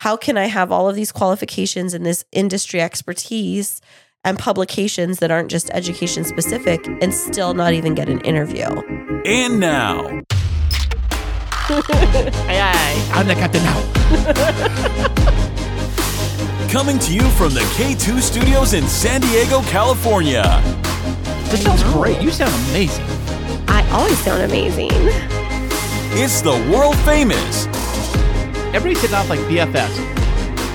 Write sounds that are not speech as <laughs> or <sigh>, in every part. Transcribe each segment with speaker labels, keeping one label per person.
Speaker 1: how can I have all of these qualifications and this industry expertise and publications that aren't just education specific and still not even get an interview?
Speaker 2: And now,
Speaker 3: Aye, aye. I'm the captain now.
Speaker 2: coming to you from the K2 studios in San Diego, California,
Speaker 3: This sounds great. You sound amazing.
Speaker 1: I always sound amazing.
Speaker 2: it's the world famous
Speaker 3: Everybody's hitting off like BFFs.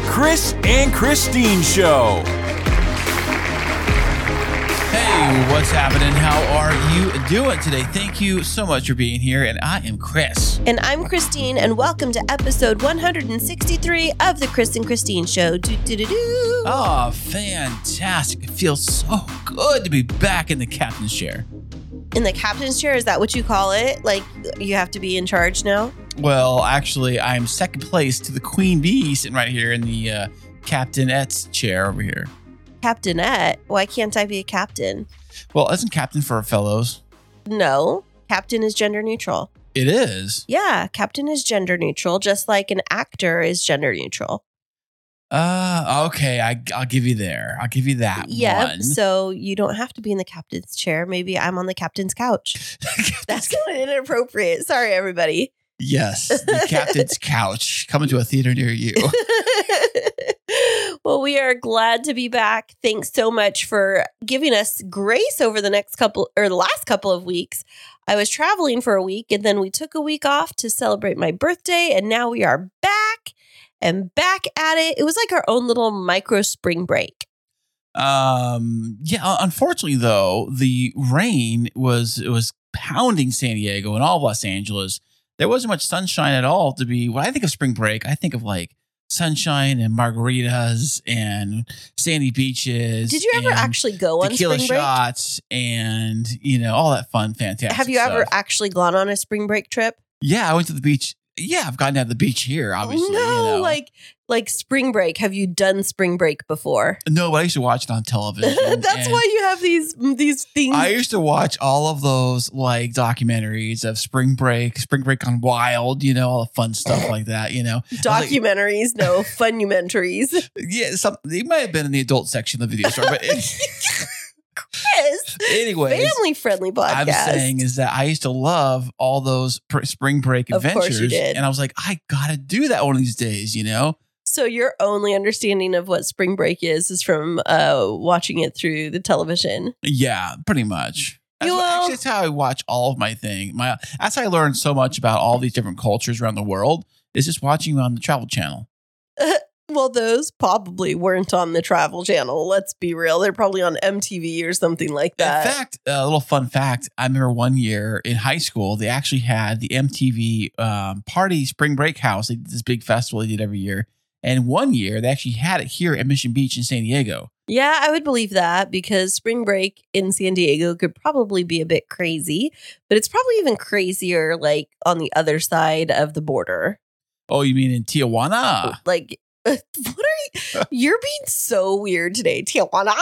Speaker 2: Kris and Kristine Show.
Speaker 4: Hey, what's happening? How are you doing today? Thank you so much for being here. And I am Kris.
Speaker 1: And I'm Kristine, and welcome to episode 163 of the Kris and Kristine Show. Do, do, do, do.
Speaker 4: Oh, fantastic. It feels so good to be back in the captain's chair.
Speaker 1: In the captain's chair, is that what you call it? Like you have to be in charge now?
Speaker 4: Well, actually, I'm second place to the Queen Bee sitting right here in the uh, captainette's chair over here.
Speaker 1: Captainette? Why can't I be a captain?
Speaker 4: Well, isn't captain for our fellows?
Speaker 1: No, captain is gender neutral.
Speaker 4: It is.
Speaker 1: Yeah, captain is gender neutral, just like an actor is gender neutral.
Speaker 4: Uh, okay. I, I'll give you there. I'll give you that
Speaker 1: Yep.
Speaker 4: one.
Speaker 1: So you don't have to be in the captain's chair. Maybe I'm on the captain's couch. <laughs> That's kind of inappropriate. Sorry, everybody.
Speaker 4: yes, the captain's <laughs> couch coming to a theater near you. <laughs>
Speaker 1: well, we are glad to be back. Thanks so much for giving us grace over the next couple or the last couple of weeks. I was traveling for a week and then we took a week off to celebrate my birthday and now we are back and back at it. It was like our own little micro spring break.
Speaker 4: Um, yeah. Unfortunately, though, the rain was it was pounding San Diego and all of Los Angeles. There wasn't much sunshine at all to be. When I think of spring break, I think of like sunshine and margaritas and sandy beaches.
Speaker 1: Did you ever actually go on
Speaker 4: tequila
Speaker 1: spring break?
Speaker 4: shots and you know all that fun, fantastic.
Speaker 1: Have you ever actually gone on a spring break trip?
Speaker 4: Yeah, I went to the beach. Yeah, I've gotten to the beach here. Oh, obviously,
Speaker 1: no,
Speaker 4: you know.
Speaker 1: like like spring break. Have you done spring break before?
Speaker 4: no, but I used to watch it on television. <laughs>
Speaker 1: That's why you have these these things.
Speaker 4: I used to watch all of those like documentaries of Spring Break, Spring Break on Wild, you know, all the fun stuff <laughs> like that, you know.
Speaker 1: documentaries, no <laughs> funumentaries.
Speaker 4: Yeah, some it might have been in the adult section of the video store, but
Speaker 1: Kris,
Speaker 4: anyways,
Speaker 1: family friendly podcast.
Speaker 4: I'm saying is that I used to love all those pr- spring break
Speaker 1: Of course
Speaker 4: adventures,
Speaker 1: you did.
Speaker 4: and I was like, I gotta do that one of these days, you know.
Speaker 1: so your only understanding of what spring break is is from uh, watching it through the television.
Speaker 4: Yeah, pretty much. That's,
Speaker 1: You
Speaker 4: what-
Speaker 1: will-
Speaker 4: actually, that's how I watch all of my thing. My that's how I learned so much about all these different cultures around the world. Is just watching on the Travel Channel. <laughs>
Speaker 1: Well, those probably weren't on the Travel Channel. Let's be real; they're probably on MTV or something like that.
Speaker 4: In fact, a little fun fact: I remember one year in high school, they actually had the MTV um, Party Spring Break House. They did this big festival they did every year, and one year they actually had it here at Mission Beach in San Diego.
Speaker 1: Yeah, I would believe that because spring break in San Diego could probably be a bit crazy, but it's probably even crazier like on the other side of the border.
Speaker 4: Oh, you mean in Tijuana?
Speaker 1: Like, <laughs> what are you? You're being so weird today, Tijuana.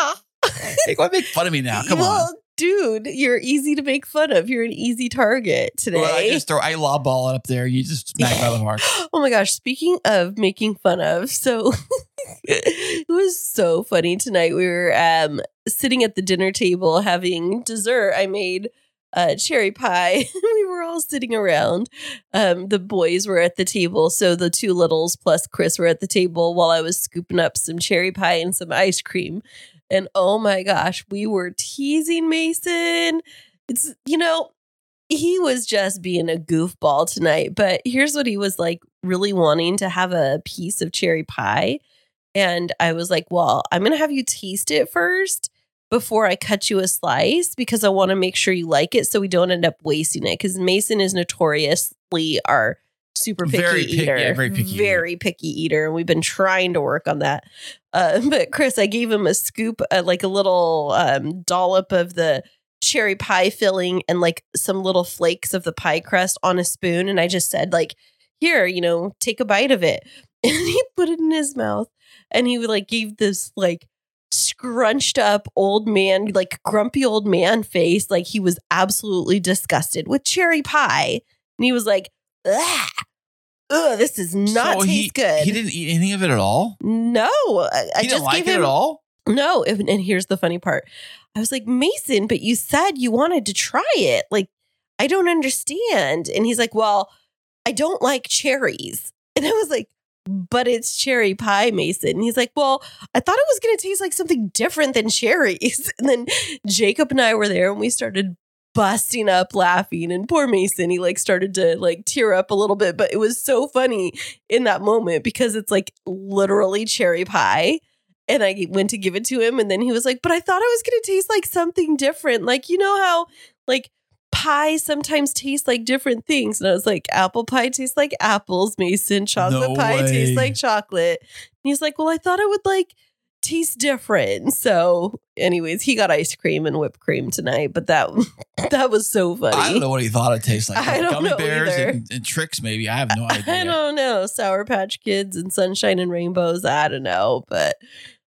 Speaker 4: hey, go make fun of me now. Come
Speaker 1: well,
Speaker 4: on.
Speaker 1: dude, you're easy to make fun of. You're an easy target today.
Speaker 4: Well, I just throw I lob ball it up there. You just smack <laughs> of the park.
Speaker 1: oh my gosh, speaking of making fun of, so <laughs> it was so funny tonight. We were um sitting at the dinner table having dessert. I made uh, cherry pie. <laughs> we were all sitting around. Um, the boys were at the table, so the two littles plus Kris were at the table while I was scooping up some cherry pie and some ice cream. And oh my gosh, we were teasing Mason. It's you know, he was just being a goofball tonight. But here's what he was like really wanting to have a piece of cherry pie. And I was like, well, I'm going to have you taste it first before I cut you a slice because I want to make sure you like it so we don't end up wasting it. Because Mason is notoriously our super picky
Speaker 4: Very picky-
Speaker 1: eater.
Speaker 4: yeah, very picky eater.
Speaker 1: Very picky eater. And we've been trying to work on that. Uh, <laughs> but Kris, I gave him a scoop, uh, like a little um, dollop of the cherry pie filling and like some little flakes of the pie crust on a spoon. And I just said, like, here, you know, take a bite of it. <laughs> And he put it in his mouth and he like gave this like scrunched up old man, like grumpy old man face. Like he was absolutely disgusted with cherry pie. And he was like, "Ugh, ugh, this is not
Speaker 4: So
Speaker 1: taste
Speaker 4: he,
Speaker 1: good.
Speaker 4: He didn't eat any of it at all.
Speaker 1: no, I, I
Speaker 4: he
Speaker 1: just
Speaker 4: didn't like
Speaker 1: gave
Speaker 4: it
Speaker 1: him
Speaker 4: at all.
Speaker 1: no. And, and here's the funny part: I was like, Mason, but you said you wanted to try it. Like, I don't understand. And he's like, Well, I don't like cherries. And I was like, But it's cherry pie, Mason. And he's like, Well, I thought it was going to taste like something different than cherries. <laughs> And then Jacob and I were there, and we started busting up laughing and poor mason he like started to like tear up a little bit but it was so funny in that moment because it's like literally cherry pie and I went to give it to him, and then he was like, "But I thought it was going to taste like something different. Like you know how like pie sometimes tastes like different things." And I was like, "Apple pie tastes like apples, Mason. Chocolate
Speaker 4: No
Speaker 1: pie
Speaker 4: way.
Speaker 1: tastes like chocolate." And he's like, "Well, I thought it would like taste different." So, anyways, he got ice cream and whipped cream tonight, but that <laughs> that was so funny.
Speaker 4: I don't know what he thought it tastes like. <laughs>
Speaker 1: I don't
Speaker 4: Gummy
Speaker 1: know
Speaker 4: bears
Speaker 1: either.
Speaker 4: and, and tricks, maybe. I have <laughs> no idea.
Speaker 1: I don't know. Sour Patch Kids and Sunshine and Rainbows. I don't know. But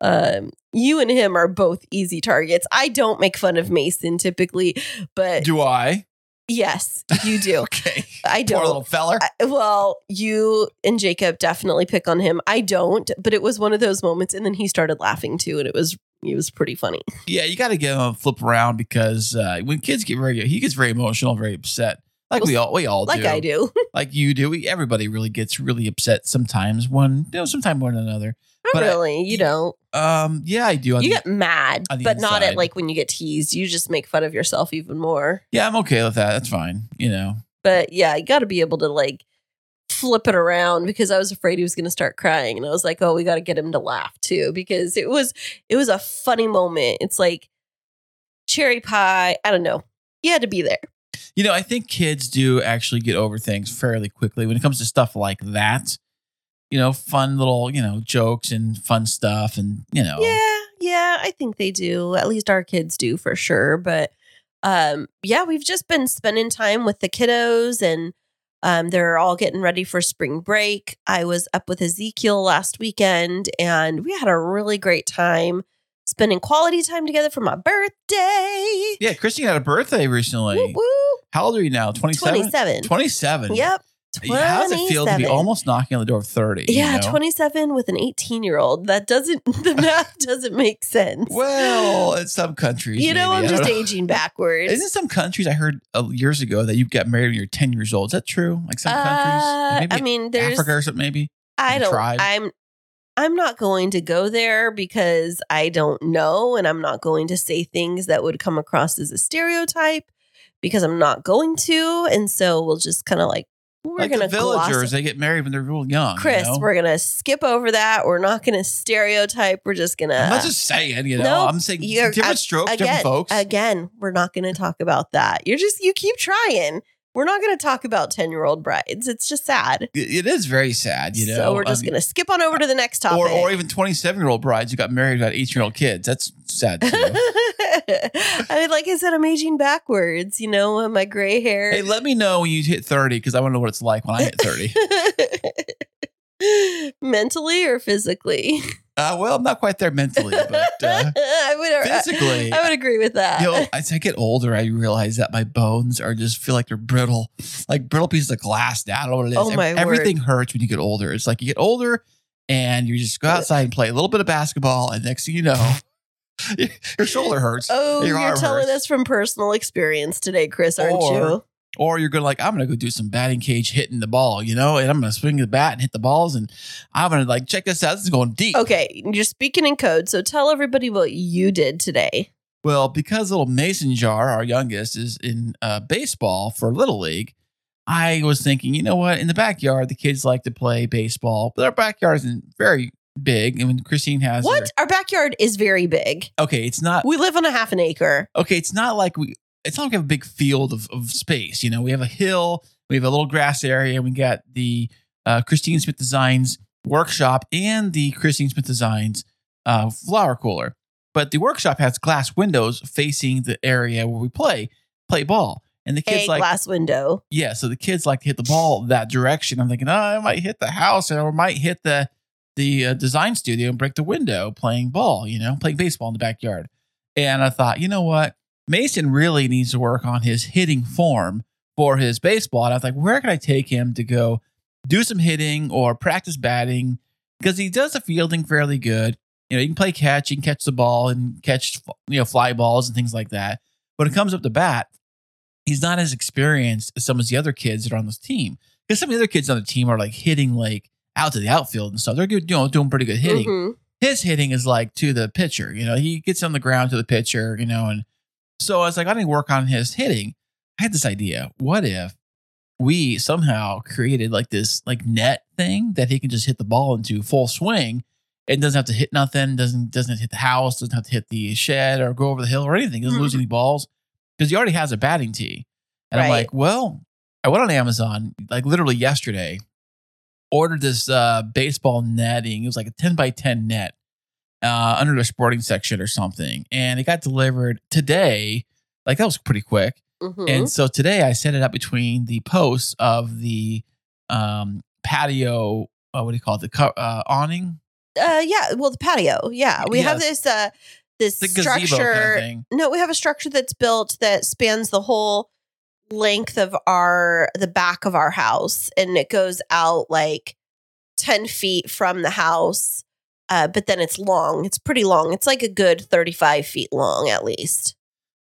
Speaker 1: um, you and him are both easy targets. I don't make fun of Mason typically, but
Speaker 4: Do I?
Speaker 1: yes, you do. <laughs>
Speaker 4: Okay.
Speaker 1: I
Speaker 4: Poor little
Speaker 1: don't.
Speaker 4: feller.
Speaker 1: I- well, you and Jacob definitely pick on him. I don't, but it was one of those moments, and then he started laughing too, and it was it was pretty funny.
Speaker 4: Yeah, you got to get him a flip around because uh, when kids get very, he gets very emotional, very upset. Like we all, we all
Speaker 1: Like
Speaker 4: do.
Speaker 1: I do.
Speaker 4: Like you do. We, everybody really gets really upset sometimes. One, you know, sometime one another.
Speaker 1: Not
Speaker 4: But I-
Speaker 1: really. you don't.
Speaker 4: Um, yeah, I do. on
Speaker 1: You
Speaker 4: the-
Speaker 1: get mad, but not at like when you get teased. You just make fun of yourself even more.
Speaker 4: yeah, I'm okay with that. That's fine. You know.
Speaker 1: But yeah, you got to be able to like flip it around because I was afraid he was going to start crying, and I was like, oh, we got to get him to laugh too because it was it was a funny moment. It's like cherry pie. I don't know. You had to be there.
Speaker 4: You know, I think kids do actually get over things fairly quickly when it comes to stuff like that. You know, fun little, you know, jokes and fun stuff and, you know.
Speaker 1: Yeah, yeah, I think they do. At least our kids do for sure. But um, yeah, we've just been spending time with the kiddos and um, they're all getting ready for spring break. I was up with Ezekiel last weekend and we had a really great time spending quality time together for my birthday.
Speaker 4: Yeah, Kristine had a birthday recently.
Speaker 1: Woo, woo.
Speaker 4: How old are you now? 27?
Speaker 1: 27.
Speaker 4: 27.
Speaker 1: Yep.
Speaker 4: How does it feel to be almost knocking on the door of 30? you
Speaker 1: Yeah,
Speaker 4: know?
Speaker 1: 27 with an 18 year old. That doesn't, <laughs> the math doesn't make sense.
Speaker 4: Well, in some countries.
Speaker 1: you know,
Speaker 4: maybe.
Speaker 1: I'm just
Speaker 4: know.
Speaker 1: aging <laughs> backwards.
Speaker 4: Isn't some countries I heard uh, years ago that you get married when you're 10 years old? Is that true? Like some countries?
Speaker 1: Uh,
Speaker 4: Like maybe
Speaker 1: I mean, there's.
Speaker 4: Africa or something, maybe?
Speaker 1: I don't.
Speaker 4: tribe?
Speaker 1: I'm. I'm not going to go there because I don't know, and I'm not going to say things that would come across as a stereotype because I'm not going to, and so we'll just kind of like we're
Speaker 4: like
Speaker 1: gonna
Speaker 4: the villagers,
Speaker 1: it.
Speaker 4: they get married when they're real young. you
Speaker 1: Kris,
Speaker 4: know?
Speaker 1: we're gonna skip over that. We're not gonna stereotype. We're just gonna.
Speaker 4: I'm not just saying, you know,
Speaker 1: No,
Speaker 4: I'm saying different strokes,
Speaker 1: again,
Speaker 4: different folks.
Speaker 1: Again, we're not going to talk about that. You're just you keep trying. We're not going to talk about ten year old brides. It's just sad.
Speaker 4: It- is very sad, you know.
Speaker 1: so we're just
Speaker 4: um, mean,
Speaker 1: going to skip on over to the next topic.
Speaker 4: or, or even 27 year old brides who got married got 18 year old kids. That's sad too. <laughs>
Speaker 1: I mean, like I said, I'm aging backwards. You know, my gray hair.
Speaker 4: hey, let me know when you hit 30 because I want to know what it's like when I hit 30. <laughs>
Speaker 1: Mentally or physically? <laughs>
Speaker 4: uh, well, I'm not quite there mentally, but uh, <laughs>
Speaker 1: I would
Speaker 4: physically,
Speaker 1: I, would agree with that.
Speaker 4: you know, <laughs> as I get older, I realize that my bones are just feel like they're brittle, like brittle pieces of glass. Now I don't know what it is.
Speaker 1: Oh, my
Speaker 4: Ev- Everything hurts when you get older. It's like you get older and you just go outside and play a little bit of basketball, and next thing you know, <laughs> your shoulder hurts.
Speaker 1: oh,
Speaker 4: your
Speaker 1: you're telling
Speaker 4: hurts.
Speaker 1: us from personal experience today, Kris, aren't
Speaker 4: Or-
Speaker 1: you?
Speaker 4: Or you're gonna like, I'm gonna go do some batting cage hitting the ball, you know, and I'm gonna swing the bat and hit the balls, and I'm gonna like check this out. This is going deep.
Speaker 1: Okay, you're speaking in code, so tell everybody what you did today.
Speaker 4: Well, because little Mason Jar, our youngest, is in uh, baseball for Little League, I was thinking, you know what? In the backyard, the kids like to play baseball, but our backyard isn't very big. And when Kristine has
Speaker 1: What?
Speaker 4: her-
Speaker 1: Our backyard is very big.
Speaker 4: okay, it's not
Speaker 1: We live on a half an acre.
Speaker 4: okay, it's not like we it's not like we have a big field of, of space. You know, we have a hill, we have a little grass area, and we got the uh, Kristine Smith Designs workshop and the Kristine Smith Designs uh, flower cooler. But the workshop has glass windows facing the area where we play play ball. And the kids
Speaker 1: A
Speaker 4: like
Speaker 1: glass window.
Speaker 4: yeah, so the kids like to hit the ball that direction. I'm thinking, oh, I might hit the house or I might hit the the uh, design studio and break the window playing ball, you know, playing baseball in the backyard. And I thought, you know what? Mason really needs to work on his hitting form for his baseball. And I was like, where can I take him to go do some hitting or practice batting because he does the fielding fairly good. You know, he can play catch, he can catch the ball and catch you know fly balls and things like that. When it comes up to bat, he's not as experienced as some of the other kids that are on this team. Because some of the other kids on the team are like hitting like out to the outfield and stuff. They're good, you know, doing pretty good hitting.
Speaker 1: Mhm.
Speaker 4: His hitting is like to the pitcher. You know, he gets on the ground to the pitcher. You know, and so I was like, I need to work on his hitting. I had this idea. What if we somehow created like this like net thing that he can just hit the ball into full swing and doesn't have to hit nothing, doesn't doesn't hit the house, doesn't have to hit the shed or go over the hill or anything, doesn't lose any balls because he already has a batting tee. And I'm like, well, I went on Amazon like literally yesterday, ordered this uh baseball netting. It was like a 10 by 10 net uh under the sporting section or something. And it got delivered today. Like that was pretty quick.
Speaker 1: Mhm.
Speaker 4: And so today I set it up between the posts of the um, patio. Uh, what do you call it? The co- uh, awning,
Speaker 1: uh, yeah, well, the patio. Yeah, we have this uh, this structure.
Speaker 4: kind of.
Speaker 1: No, we have a structure that's built that spans the whole length of our the back of our house, and it goes out like ten feet from the house. Uh, but then it's long. It's pretty long. It's like a good thirty-five feet long, at least.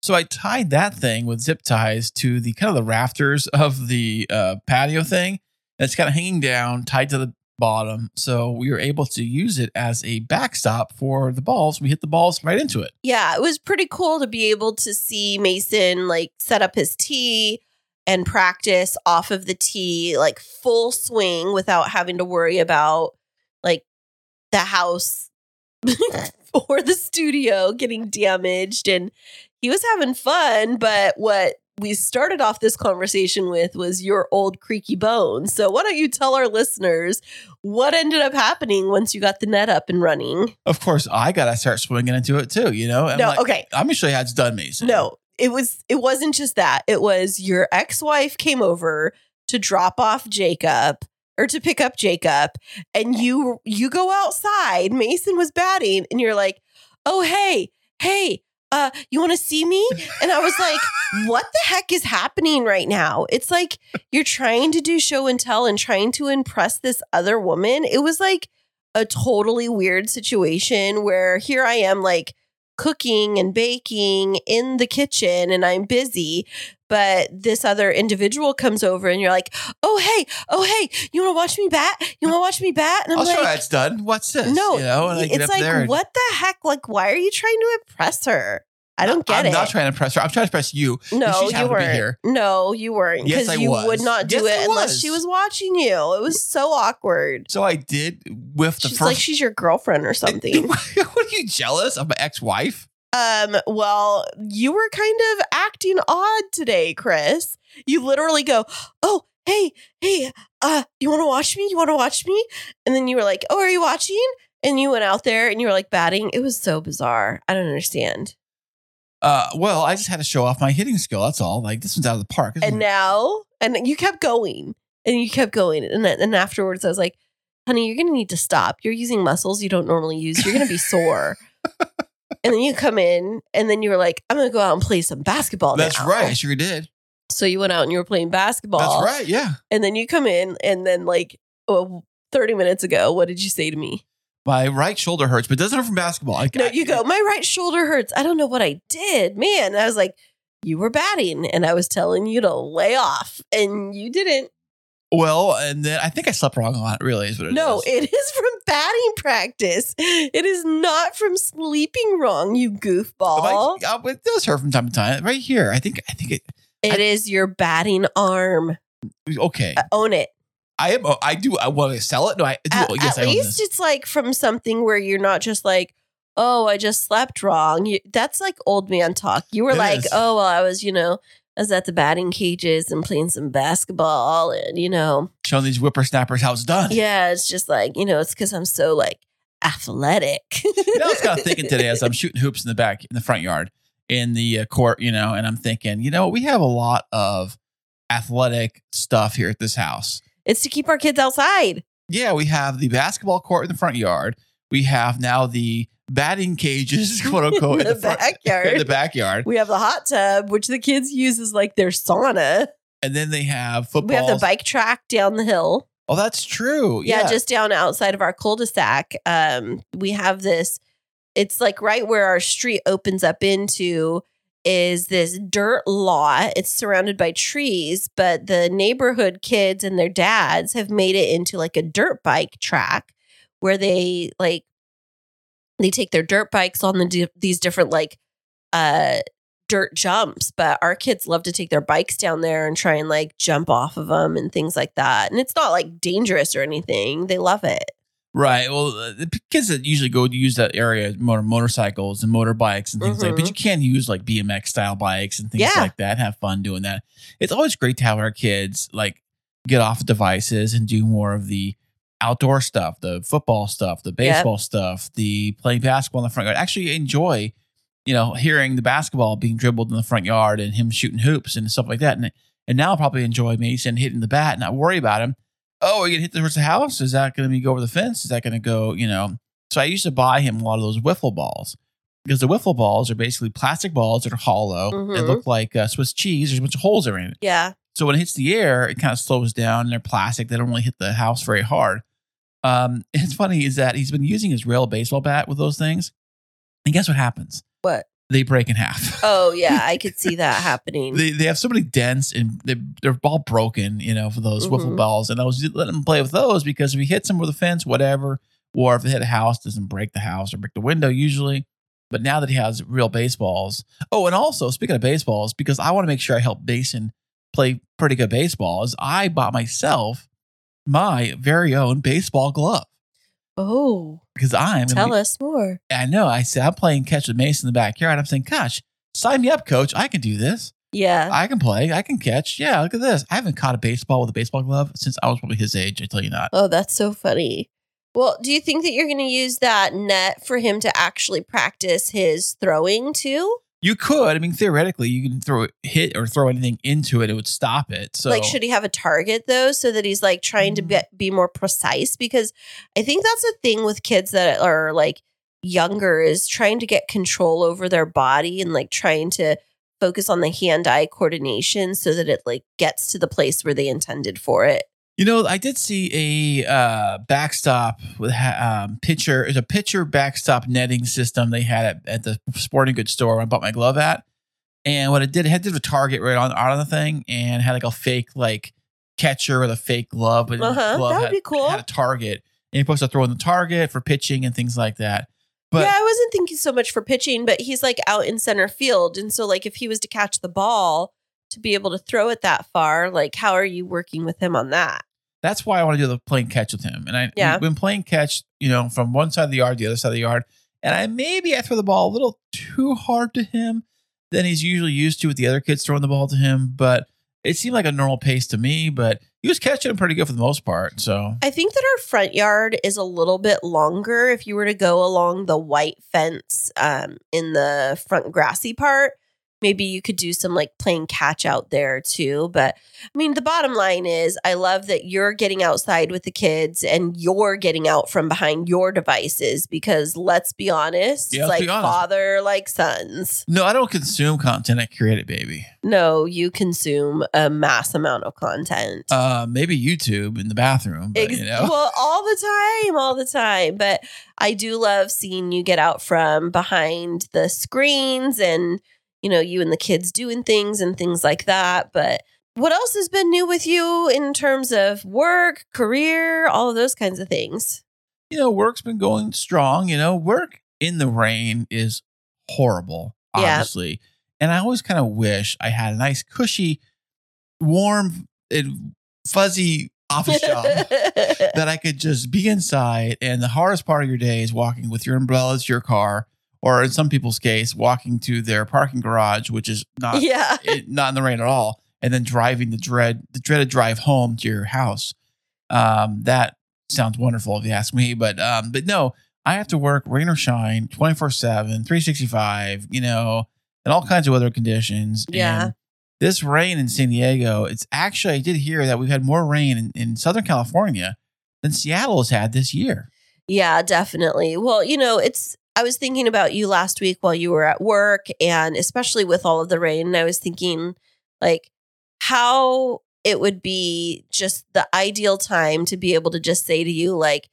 Speaker 4: So I tied that thing with zip ties to the kind of the rafters of the uh, patio thing. And it's kind of hanging down, tied to the bottom. So we were able to use it as a backstop for the balls. We hit the balls right into it.
Speaker 1: Yeah, it was pretty cool to be able to see Mason like set up his tee and practice off of the tee, like full swing without having to worry about the house <laughs> or the studio getting damaged. And he was having fun, but what we started off this conversation with was your old creaky bones. So why don't you tell our listeners what ended up happening once you got the net up and running?
Speaker 4: Of course, I got to start swinging into it too, you know? And
Speaker 1: no,
Speaker 4: like,
Speaker 1: okay.
Speaker 4: I'm to show you how it's done, Mason.
Speaker 1: No, it was it wasn't just that. It was your ex-wife came over to drop off Jacob or to pick up Jacob and you you go outside. Mason was batting and you're like, "Oh, hey. Hey, uh you want to see me?" And I was like, <laughs> "What the heck is happening right now?" It's like you're trying to do show and tell and trying to impress this other woman. It was like a totally weird situation where here I am like cooking and baking in the kitchen and I'm busy. But this other individual comes over and you're like, oh, hey, oh, hey, you want to watch me bat? You want to watch me bat? And I'm
Speaker 4: I'll show you
Speaker 1: like,
Speaker 4: it's done. What's this?
Speaker 1: no,
Speaker 4: You know, and I get
Speaker 1: it's like,
Speaker 4: and-
Speaker 1: what the heck? Like, why are you trying to impress her? I don't get it.
Speaker 4: I'm not trying to impress her. I'm trying to impress you.
Speaker 1: no, you
Speaker 4: happened to be
Speaker 1: weren't.
Speaker 4: here.
Speaker 1: No, you weren't.
Speaker 4: Yes,
Speaker 1: Because
Speaker 4: I
Speaker 1: you
Speaker 4: was.
Speaker 1: would not do
Speaker 4: Yes,
Speaker 1: it unless
Speaker 4: was.
Speaker 1: she was watching you. It was so awkward.
Speaker 4: So I did with the
Speaker 1: She's
Speaker 4: first.
Speaker 1: like she's your girlfriend or <laughs> something.
Speaker 4: what are you jealous of my ex-wife?
Speaker 1: Um, well, you were kind of acting odd today, Kris. You literally go, "Oh, hey, hey, uh, you want to watch me? You want to watch me?" And then you were like, "Oh, are you watching?" And you went out there and you were like batting. It was so bizarre. I don't understand.
Speaker 4: Uh, well, I just had to show off my hitting skill. That's all. Like this one's out of the park.
Speaker 1: And now, and you kept going, and you kept going, and then and afterwards, I was like, "Honey, you're gonna need to stop. You're using muscles you don't normally use. You're gonna be sore." And then you come in, and then you were like, "I'm gonna go out and play some basketball."
Speaker 4: That's
Speaker 1: now."
Speaker 4: right. I sure did.
Speaker 1: So you went out and you were playing basketball.
Speaker 4: That's right. Yeah.
Speaker 1: And then you come in, and then like oh, 30 minutes ago, what did you say to me?
Speaker 4: My right shoulder hurts, but doesn't hurt from basketball. I,
Speaker 1: No,
Speaker 4: I-
Speaker 1: you go, my right shoulder hurts. I don't know what I did. Man, And I was like, you were batting, and I was telling you to lay off, and you didn't.
Speaker 4: Well, and then I think I slept wrong a lot. Really, is what it
Speaker 1: no,
Speaker 4: is.
Speaker 1: it is from batting practice. It is not from sleeping wrong, you goofball.
Speaker 4: But I- uh, it does hurt from time to time. Right here, I think. I think it.
Speaker 1: It is your batting arm.
Speaker 4: Okay,
Speaker 1: Uh, own it.
Speaker 4: I am. I do. I want to sell it. No, I do.
Speaker 1: At,
Speaker 4: yes,
Speaker 1: at
Speaker 4: I
Speaker 1: least it's like from something where you're not just like, oh, I just slept wrong. You, that's like old man talk. You were
Speaker 4: It
Speaker 1: like,
Speaker 4: is.
Speaker 1: oh, well, I was, you know, I was at the batting cages and playing some basketball, and you know,
Speaker 4: Showing these whippersnappers how it's done.
Speaker 1: yeah, it's just like, you know, it's because I'm so like athletic.
Speaker 4: You know, I was kind of <laughs> thinking today as I'm shooting hoops in the back, in the front yard, in the uh, court, you know, and I'm thinking, you know, we have a lot of athletic stuff here at this house.
Speaker 1: it's to keep our kids outside.
Speaker 4: Yeah, we have the basketball court in the front yard. We have now the batting cages, <laughs> quote unquote, in
Speaker 1: The
Speaker 4: the, front,
Speaker 1: backyard.
Speaker 4: in the backyard.
Speaker 1: We have the hot tub, which the kids use as like their sauna.
Speaker 4: And then they have football.
Speaker 1: We have the bike track down the hill.
Speaker 4: Oh, that's true.
Speaker 1: Yeah,
Speaker 4: Yeah.
Speaker 1: just down outside of our cul-de-sac. Um, we have this. It's like right where our street opens up into is this dirt lot. It's surrounded by trees, but the neighborhood kids and their dads have made it into like a dirt bike track where they like they take their dirt bikes on the di- these different like uh dirt jumps but our kids love to take their bikes down there and try and like jump off of them and things like that and it's not like dangerous or anything they love it
Speaker 4: Right. Well, uh, the kids that usually go to use that area, motor motorcycles and motorbikes and things like. That.
Speaker 1: But
Speaker 4: you can use like BMX style bikes and things
Speaker 1: Yeah.
Speaker 4: like that. Have fun doing that. It's always great to have our kids like get off devices and do more of the outdoor stuff, the football stuff, the baseball stuff, the playing basketball in the front yard. Actually, enjoy, you know, hearing the basketball being dribbled in the front yard and him shooting hoops and stuff like that. And and now I'll probably enjoy Mason hitting the bat and not worry about him oh, are you gonna hit towards the house? Is that gonna be go over the fence? Is that gonna go, you know? So I used to buy him a lot of those wiffle balls because the wiffle balls are basically plastic balls that are hollow. They
Speaker 1: Mhm.
Speaker 4: look like uh, Swiss cheese. There's a bunch of holes in it.
Speaker 1: yeah
Speaker 4: So when it hits the air, it kind of slows down. And they're plastic. They don't really hit the house very hard. Um, <laughs> it's funny is that he's been using his real baseball bat with those things, and guess what happens?
Speaker 1: what
Speaker 4: They break in half. <laughs>
Speaker 1: oh yeah i could see that happening
Speaker 4: they, they have so many dents and they, they're all broken, you know, for those wiffle
Speaker 1: Mhm.
Speaker 4: balls. And I was letting them play with those because if he hits them with a fence, whatever, or if they hit a house, doesn't break the house or break the window usually. But now that he has real baseballs, oh, and also speaking of baseballs, because I want to make sure I help Mason play pretty good baseball, is I bought myself my very own baseball glove
Speaker 1: oh
Speaker 4: because I'm
Speaker 1: tell us more
Speaker 4: I know I said I'm playing catch with Mason in the backyard. I'm saying, gosh, sign me up, coach. I can do this.
Speaker 1: yeah
Speaker 4: I can play. I can catch. Yeah, look at this. I haven't caught a baseball with a baseball glove since I was probably his age. I tell you not.
Speaker 1: oh that's so funny well do you think that you're going to use that net for him to actually practice his throwing too
Speaker 4: You could. I mean, theoretically, you can throw hit or throw anything into it; it would stop it. So,
Speaker 1: like should he have a target though so that he's like trying to mm. be, be more precise because i think that's a thing with kids that are like younger is trying to get control over their body and like trying to focus on the hand-eye coordination so that it like gets to the place where they intended for it
Speaker 4: you know, I did see a uh, backstop with um, pitcher. It's a pitcher backstop netting system they had at, at the sporting goods store I bought my glove at. And what it did, it had to a target right on out on the thing, and had like a fake like catcher with a fake glove, but
Speaker 1: Uh-huh,
Speaker 4: glove
Speaker 1: that would
Speaker 4: had,
Speaker 1: be cool.
Speaker 4: had a target, and you're supposed to throw in the target for pitching and things like that. But
Speaker 1: yeah, I wasn't thinking so much for pitching, but he's like out in center field. And so, like, if he was to catch the ball to be able to throw it that far, like, how are you working with him on that?
Speaker 4: that's why I want to do the playing catch with him. And I,
Speaker 1: Yeah.
Speaker 4: been playing catch, you know, from one side of the yard, to the other side of the yard. And I maybe I throw the ball a little too hard to him than he's usually used to with the other kids throwing the ball to him. But it seemed like a normal pace to me. But he was catching him pretty good for the most part. So
Speaker 1: I think that our front yard is a little bit longer if you were to go along the white fence um, in the front grassy part. Maybe you could do some like playing catch out there too. But I mean, the bottom line is I love that you're getting outside with the kids and you're getting out from behind your devices because let's be honest,
Speaker 4: Yeah,
Speaker 1: it's like
Speaker 4: be honest.
Speaker 1: father like sons.
Speaker 4: no, I don't consume content. I create it, baby.
Speaker 1: No, you consume a mass amount of content.
Speaker 4: Uh, maybe YouTube in the bathroom. But,
Speaker 1: Ex-
Speaker 4: you know,
Speaker 1: Well, all the time, all the time. But I do love seeing you get out from behind the screens and, you know, you and the kids doing things and things like that. But what else has been new with you in terms of work, career, all of those kinds of things?
Speaker 4: you know, work's been going strong. You know, work in the rain is horrible,
Speaker 1: Yeah.
Speaker 4: honestly. And I always kind of wish I had a nice, cushy, warm, and fuzzy office job <laughs> that I could just be inside. And the hardest part of your day is walking with your umbrella to your car, or in some people's case, walking to their parking garage, which is not <laughs>
Speaker 1: yeah.
Speaker 4: it, not in the rain at all, and then driving the dread the dreaded drive home to your house. Um, that sounds wonderful if you ask me, but um, but no, I have to work rain or shine, 24/7, 365, you know, in all kinds of weather conditions.
Speaker 1: Yeah.
Speaker 4: And this rain in San Diego, it's actually I did hear that we've had more rain in, in Southern California than Seattle has had this year.
Speaker 1: Yeah, definitely. Well, you know, it's I was thinking about you last week while you were at work and especially with all of the rain, I was thinking like how it would be just the ideal time to be able to just say to you, like,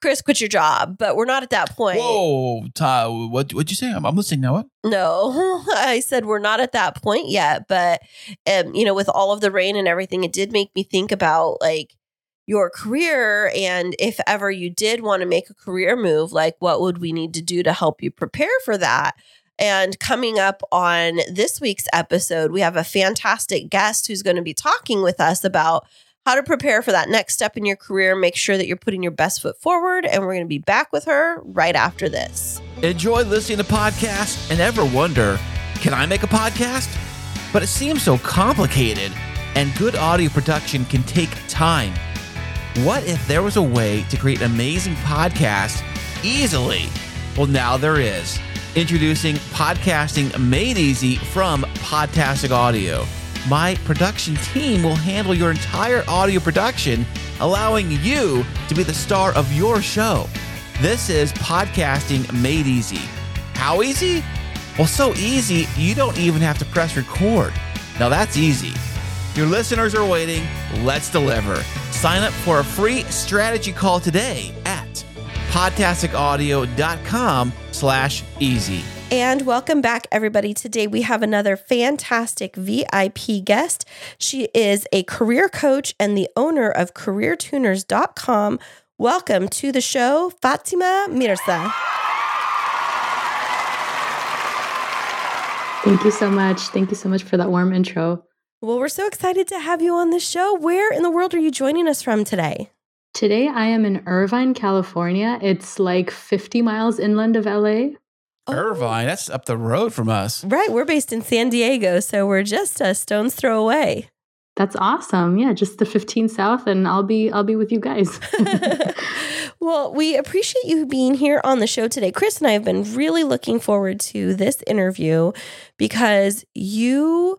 Speaker 1: Kris, quit your job. But we're not at that point.
Speaker 4: Whoa, Ty, what what'd you say? I'm, I'm listening now. What?
Speaker 1: No, <laughs> I said we're not at that point yet. But, um, you know, with all of the rain and everything, it did make me think about like your career. And if ever you did want to make a career move, like what would we need to do to help you prepare for that? And coming up on this week's episode, we have a fantastic guest who's going to be talking with us about how to prepare for that next step in your career. Make sure that you're putting your best foot forward. And we're going to be back with her right after this.
Speaker 5: Enjoy listening to podcasts and ever wonder, can I make a podcast? But it seems so complicated, and good audio production can take time. What if there was a way to create an amazing podcast easily? Well, now there is. Introducing Podcasting Made Easy from Podtastic Audio. My production team will handle your entire audio production, allowing you to be the star of your show. This is Podcasting Made Easy. How easy? Well, so easy, you don't even have to press record. Now that's easy. Your listeners are waiting. Let's deliver. Sign up for a free strategy call today at podtasticaudio.com slash easy.
Speaker 1: And welcome back, everybody. Today we have another fantastic VIP guest. She is a career coach and the owner of CareerTuners.com. Welcome to the show, Fatemah Mirza.
Speaker 6: Thank you so much. Thank you so much for that warm intro.
Speaker 1: Well, we're so excited to have you on the show. Where in the world are you joining us from today?
Speaker 6: Today I am in Irvine, California. It's like 50 miles inland of LA.
Speaker 1: Oh.
Speaker 4: Irvine, that's up the road from us.
Speaker 1: Right. We're based in San Diego, so we're just a stone's throw away.
Speaker 6: That's awesome. Yeah, just the 15 south and I'll be I'll be with you guys. <laughs> <laughs>
Speaker 1: well, we appreciate you being here on the show today. Kris and I have been really looking forward to this interview because you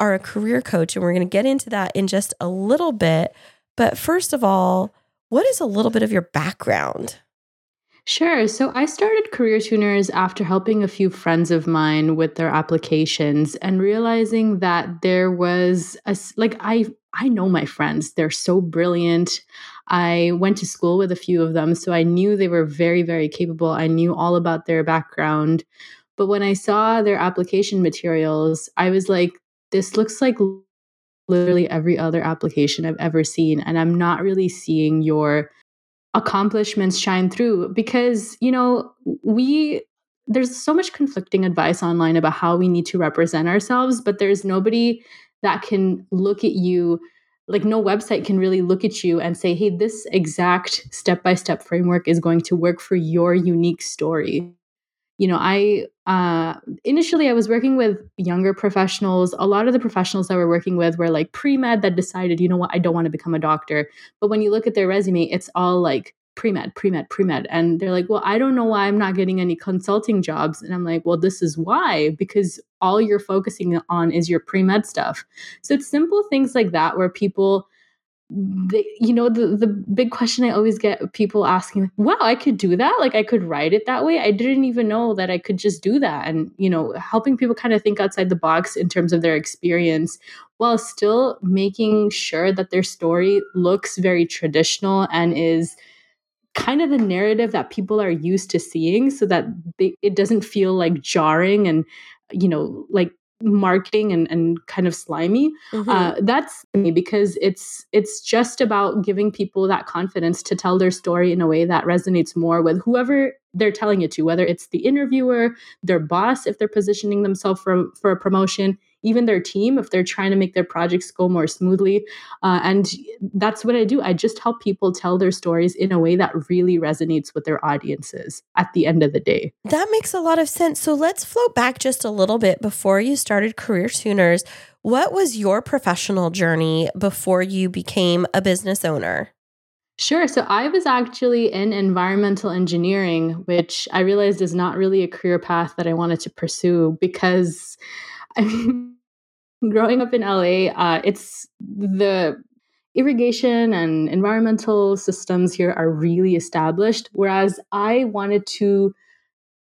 Speaker 1: are a career coach and we're going to get into that in just a little bit. But first of all, what is a little bit of your background?
Speaker 6: Sure. So I started CareerTuners after helping a few friends of mine with their applications and realizing that there was a like I I know my friends. They're so brilliant. I went to school with a few of them, so I knew they were very very capable. I knew all about their background. But when I saw their application materials, I was like this looks like literally every other application I've ever seen and I'm not really seeing your accomplishments shine through because you know we there's so much conflicting advice online about how we need to represent ourselves but there's nobody that can look at you like no website can really look at you and say hey this exact step by step framework is going to work for your unique story you know i uh, initially i was working with younger professionals. A lot of the professionals that we're working with were like pre-med that decided you know what? I don't want to become a doctor. But when you look at their resume it's all like pre-med pre-med pre-med and they're like well i don't know why i'm not getting any consulting jobs. And i'm like well this is why because all you're focusing on is your pre-med stuff. So it's simple things like that where people they, you know the the big question i always get people asking wow i could do that? Like i could write it that way? I didn't even know that i could just do that. And you know helping people kind of think outside the box in terms of their experience while still making sure that their story looks very traditional and is kind of the narrative that people are used to seeing so that they, it doesn't feel like jarring and you know like marketing and, and kind of slimy mm-hmm. uh, that's me because it's it's just about giving people that confidence to tell their story in a way that resonates more with whoever they're telling it to whether it's the interviewer their boss if they're positioning themselves for, for a promotion even their team if they're trying to make their projects go more smoothly. Uh, and that's what I do. I just help people tell their stories in a way that really resonates with their audiences at the end of the day.
Speaker 1: That makes a lot of sense. So let's float back just a little bit before you started CareerTuners. What was your professional journey before you became a business owner?
Speaker 6: Sure. So I was actually in environmental engineering, which I realized is not really a career path that I wanted to pursue because <laughs> I mean, growing up in LA, uh, it's the irrigation and environmental systems here are really established. Whereas I wanted to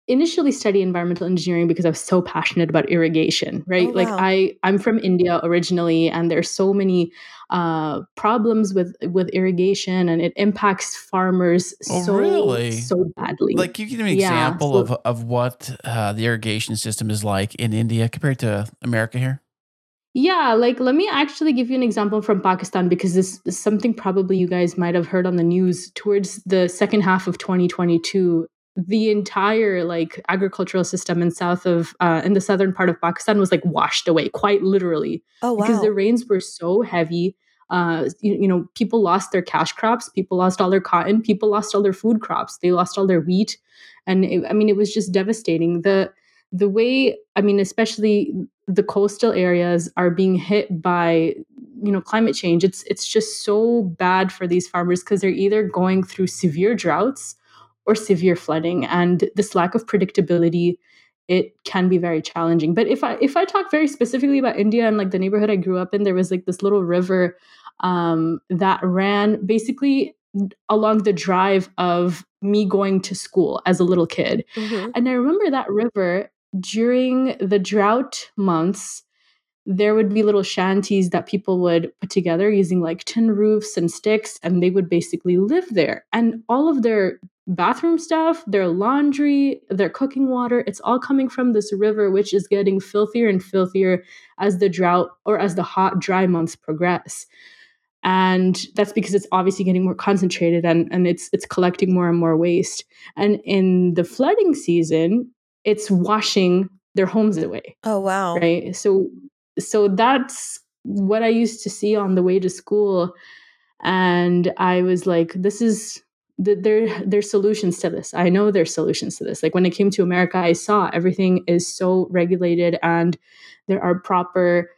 Speaker 6: initially study environmental engineering because I was so passionate about irrigation, right?
Speaker 1: Oh,
Speaker 6: like. I I'm from India originally and there's so many uh problems with with irrigation and it impacts farmers
Speaker 4: Oh,
Speaker 6: so
Speaker 4: really?
Speaker 6: so badly.
Speaker 4: Like, can you give me an
Speaker 6: Yeah,
Speaker 4: example
Speaker 6: so-
Speaker 4: of, of what uh, the irrigation system is like in India compared to America here?
Speaker 6: Yeah, like let me actually give you an example from Pakistan because this is something probably you guys might have heard on the news towards the second half of 2022. The entire like agricultural system in south of uh, in the southern part of Pakistan was like washed away, quite literally,
Speaker 1: Oh wow.
Speaker 6: because the rains were so heavy. Uh, you, you know, people lost their cash crops, people lost all their cotton, people lost all their food crops, they lost all their wheat, and it, I mean, it was just devastating. The the way I mean, especially the coastal areas are being hit by you know climate change it's it's just so bad for these farmers because they're either going through severe droughts or severe flooding and this lack of predictability it can be very challenging but if i if i talk very specifically about india and like the neighborhood i grew up in there was like this little river um, that ran basically along the drive of me going to school as a little kid
Speaker 1: Mhm.
Speaker 6: and I remember that river during the drought months, there would be little shanties that people would put together using like tin roofs and sticks, and they would basically live there. And all of their bathroom stuff, their laundry, their cooking water, it's all coming from this river, which is getting filthier and filthier as the drought or as the hot, dry months progress and that's because it's obviously getting more concentrated and, and it's it's collecting more and more waste and in the flooding season it's washing their homes away
Speaker 1: Oh wow.
Speaker 6: right? So so that's what i used to see on the way to school and i was like this is th- there there's solutions to this. I know there's solutions to this. Like when it came to america i saw everything is so regulated and there are proper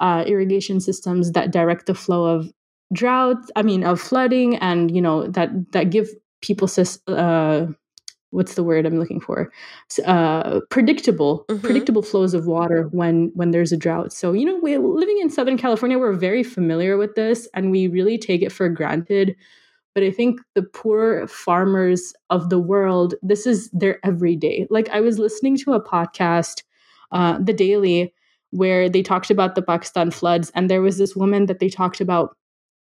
Speaker 6: uh, irrigation systems that direct the flow of drought i mean of flooding and you know that that give people uh, what's the word i'm looking for? Uh, predictable
Speaker 1: Mhm.
Speaker 6: predictable flows of water when when there's a drought. So you know we living in southern california we're very familiar with this and we really take it for granted but i think the poor farmers of the world this is their everyday. Like i was listening to a podcast uh, the daily where they talked about the pakistan floods and there was this woman that they talked about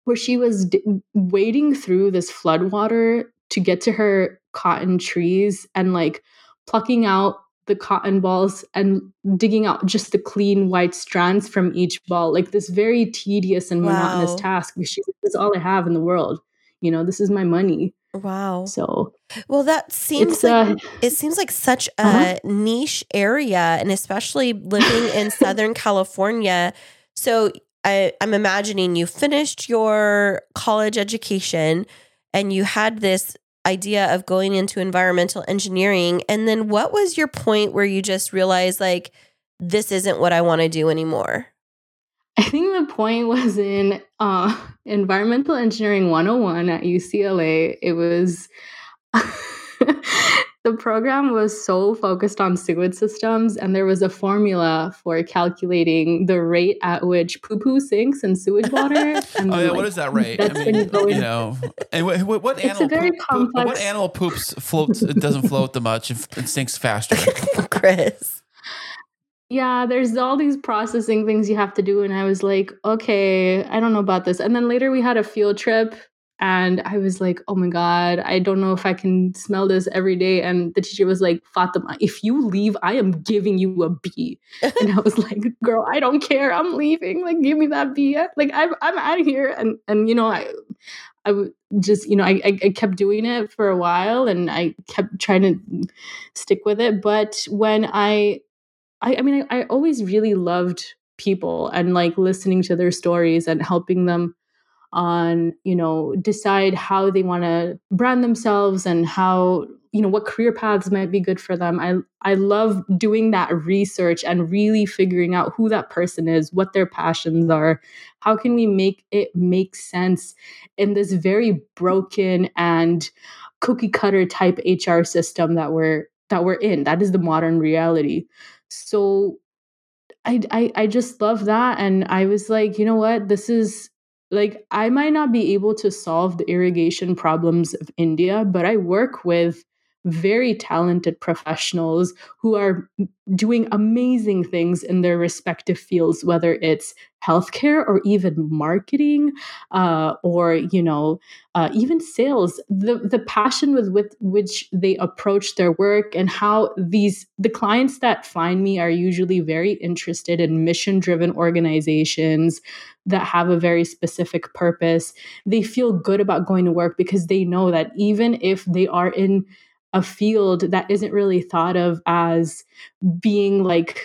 Speaker 6: where she was d- wading through this flood water to get to her cotton trees and like plucking out the cotton balls and digging out just the clean white strands from each ball like this very tedious and monotonous
Speaker 1: Wow.
Speaker 6: task like, this is all i have in the world you know this is my money
Speaker 1: Wow.
Speaker 6: so
Speaker 1: Well, that seems
Speaker 6: it's
Speaker 1: like
Speaker 6: uh
Speaker 1: it seems like such a
Speaker 6: Uh-huh.
Speaker 1: niche area, and especially living in Southern California. So I, I'm imagining you finished your college education, and you had this idea of going into environmental engineering. And then, what was your point where you just realized like this isn't what I want to do anymore?
Speaker 6: I think the point was in uh, environmental engineering 101 at UCLA. It was <laughs> the program was so focused on sewage systems, and there was a formula for calculating the rate at which poo poo sinks in sewage water. <laughs> And
Speaker 4: Oh yeah, what
Speaker 6: like,
Speaker 4: is that rate?
Speaker 6: That's when you go
Speaker 4: you know, and what, what, what
Speaker 6: It's a
Speaker 4: animal?
Speaker 6: very
Speaker 4: poop- poop- what animal poops floats? It doesn't float that much. It, it sinks faster. <laughs>
Speaker 1: Kris.
Speaker 6: Yeah, there's all these processing things you have to do. And I was like, okay, I don't know about this. And then later we had a field trip and I was like, oh my God, I don't know if I can smell this every day. And the teacher was like, Fatemah, if you leave, I am giving you a B. <laughs> And I was like, girl, I don't care. I'm leaving. Like, give me that B. Like, I'm, I'm out of here. And, and, you know, I, I would just, you know, I, I, I kept doing it for a while and I kept trying to stick with it. But when I, I, I mean, I, I always really loved people and like listening to their stories and helping them on, you know, decide how they want to brand themselves and how, you know, what career paths might be good for them. I I love doing that research and really figuring out who that person is, what their passions are, how can we make it make sense in this very broken and cookie cutter type HR system that we're that we're in. That is the modern reality. So I, I I just love that. And I was like, you know what? This is like I might not be able to solve the irrigation problems of India, but I work with very talented professionals who are doing amazing things in their respective fields, whether it's healthcare or even marketing uh, or you know uh, even sales. The the passion with, with which they approach their work and how these the clients that find me are usually very interested in mission driven organizations that have a very specific purpose. They feel good about going to work because they know that even if they are in a field that isn't really thought of as being like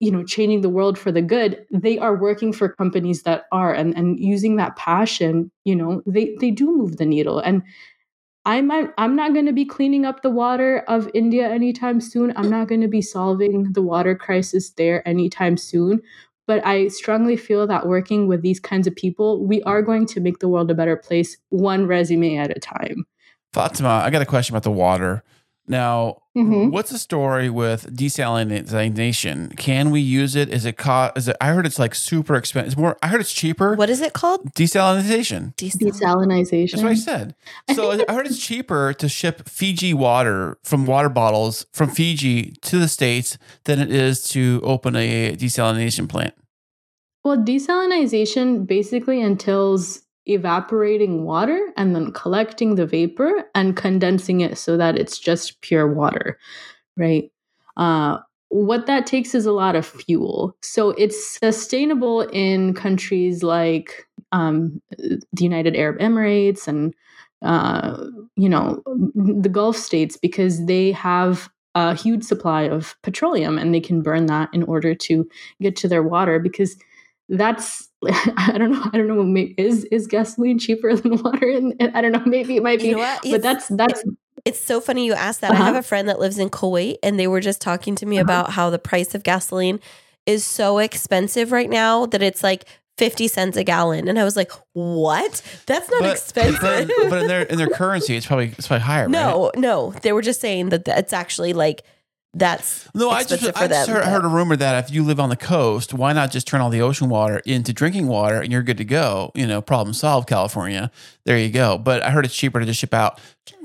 Speaker 6: you know changing the world for the good they are working for companies that are and and using that passion you know they they do move the needle and I'm I'm not going to be cleaning up the water of India anytime soon. I'm not going to be solving the water crisis there anytime soon. But I strongly feel that working with these kinds of people, we are going to make the world a better place, one resume at a time.
Speaker 4: Fatemah, I got a question about the water. Now,
Speaker 6: Mhm.
Speaker 4: what's the story with desalination? Can we use it? Is it co- Is it? I heard it's like super expensive. It's more. I heard it's cheaper.
Speaker 1: What is it called?
Speaker 4: Desalination.
Speaker 1: Desal-
Speaker 6: Desalinization.
Speaker 4: That's what I said. So
Speaker 6: think
Speaker 4: I heard it's cheaper to ship Fiji water from water bottles from Fiji to the states than it is to open a desalination plant.
Speaker 6: Well, desalinization basically entails evaporating water and then collecting the vapor and condensing it so that it's just pure water, right? Uh, what that takes is a lot of fuel. So it's sustainable in countries like um, the United Arab Emirates and uh, you know the Gulf states because they have a huge supply of petroleum and they can burn that in order to get to their water because that's <laughs> I don't know I don't know may- is is gasoline cheaper than <laughs> water and I don't know maybe it might be
Speaker 1: You know what?
Speaker 6: but
Speaker 1: It's-
Speaker 6: that's that's
Speaker 1: It's so funny you asked that. I
Speaker 6: Uh-huh.
Speaker 1: have a friend that lives in Kuwait and they were just talking to me
Speaker 6: Uh-huh.
Speaker 1: about how the price of gasoline is so expensive right now that it's like 50 cents a gallon. And I was like, what? That's not expensive.
Speaker 4: But, but in their in their <laughs> currency, it's probably it's probably higher. right?
Speaker 1: no, no. They were just saying that it's actually like that's
Speaker 4: No, I just, I just heard, heard a rumor that if you live on the coast, why not just turn all the ocean water into drinking water and you're good to go? You know, problem solved, California. There you go. But I heard it's cheaper to just ship out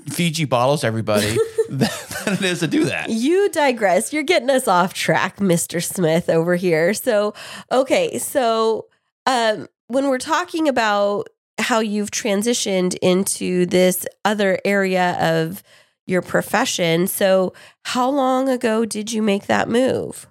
Speaker 4: Fiji bottles to everybody <laughs> <laughs> than than it is to do that.
Speaker 1: You digress. You're getting us off track, Mr. Smith over here. So, okay, so um when we're talking about how you've transitioned into this other area of your profession, so how long ago did you make that move?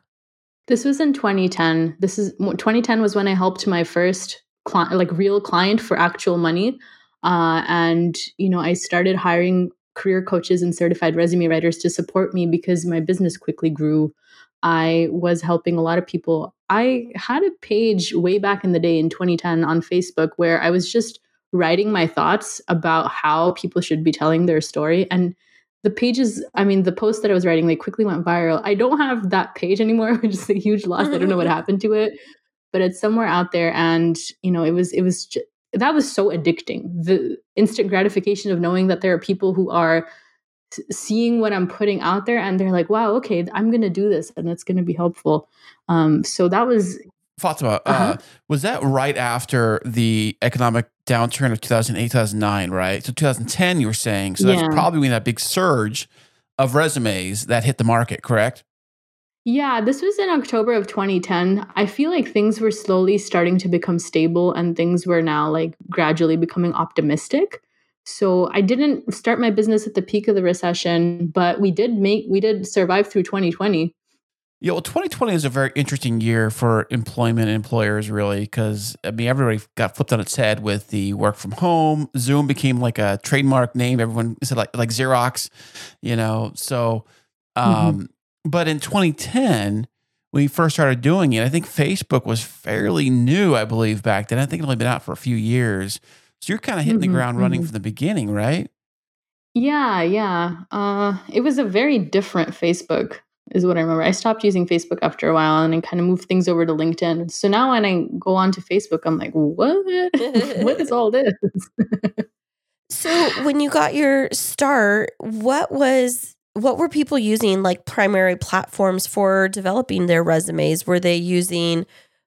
Speaker 6: This was in 2010. This is 2010 was when I helped my first client, like real client for actual money. Uh, and you know, I started hiring career coaches and certified resume writers to support me because my business quickly grew. I was helping a lot of people. I had a page way back in the day in 2010 on Facebook where I was just writing my thoughts about how people should be telling their story and the pages i mean the post that i was writing they quickly went viral. I don't have that page anymore <laughs> which is a huge loss. I don't know what <laughs> happened to it but it's somewhere out there. And you know it was it was ju- that was so addicting. The instant gratification of knowing that there are people who are seeing what i'm putting out there and they're like wow okay i'm going to do this and it's going to be helpful. Um so that was
Speaker 4: Fatemah, uh,
Speaker 6: Uh-huh.
Speaker 4: was that right after the economic downturn of 2008, 2009, right? So 2010, you were saying. So
Speaker 6: Yeah.
Speaker 4: that's probably when that big surge of resumes that hit the market, correct?
Speaker 6: Yeah, this was in October of 2010. I feel like things were slowly starting to become stable and things were now like gradually becoming optimistic. So I didn't start my business at the peak of the recession, but we did make we did survive through 2020.
Speaker 4: Yeah, well, 2020 is a very interesting year for employment and employers, really, because I mean, everybody got flipped on its head with the work from home. Zoom became like a trademark name. Everyone said like like Xerox, you know. So, um, but in 2010, when we first started doing it, I think Facebook was fairly new, I believe, back then. I think it only been out for a few years. So you're kind of hitting
Speaker 6: Mhm,
Speaker 4: the ground running
Speaker 6: mhm.
Speaker 4: from the beginning, right?
Speaker 6: Yeah, yeah. Uh it was a very different Facebook is what I remember. I stopped using Facebook after a while and I kind of moved things over to LinkedIn. So now when I go on to Facebook, I'm like, what? <laughs> what is all this? <laughs>
Speaker 1: So, when you got your start, what was what were people using like primary platforms for developing their resumes? Were they using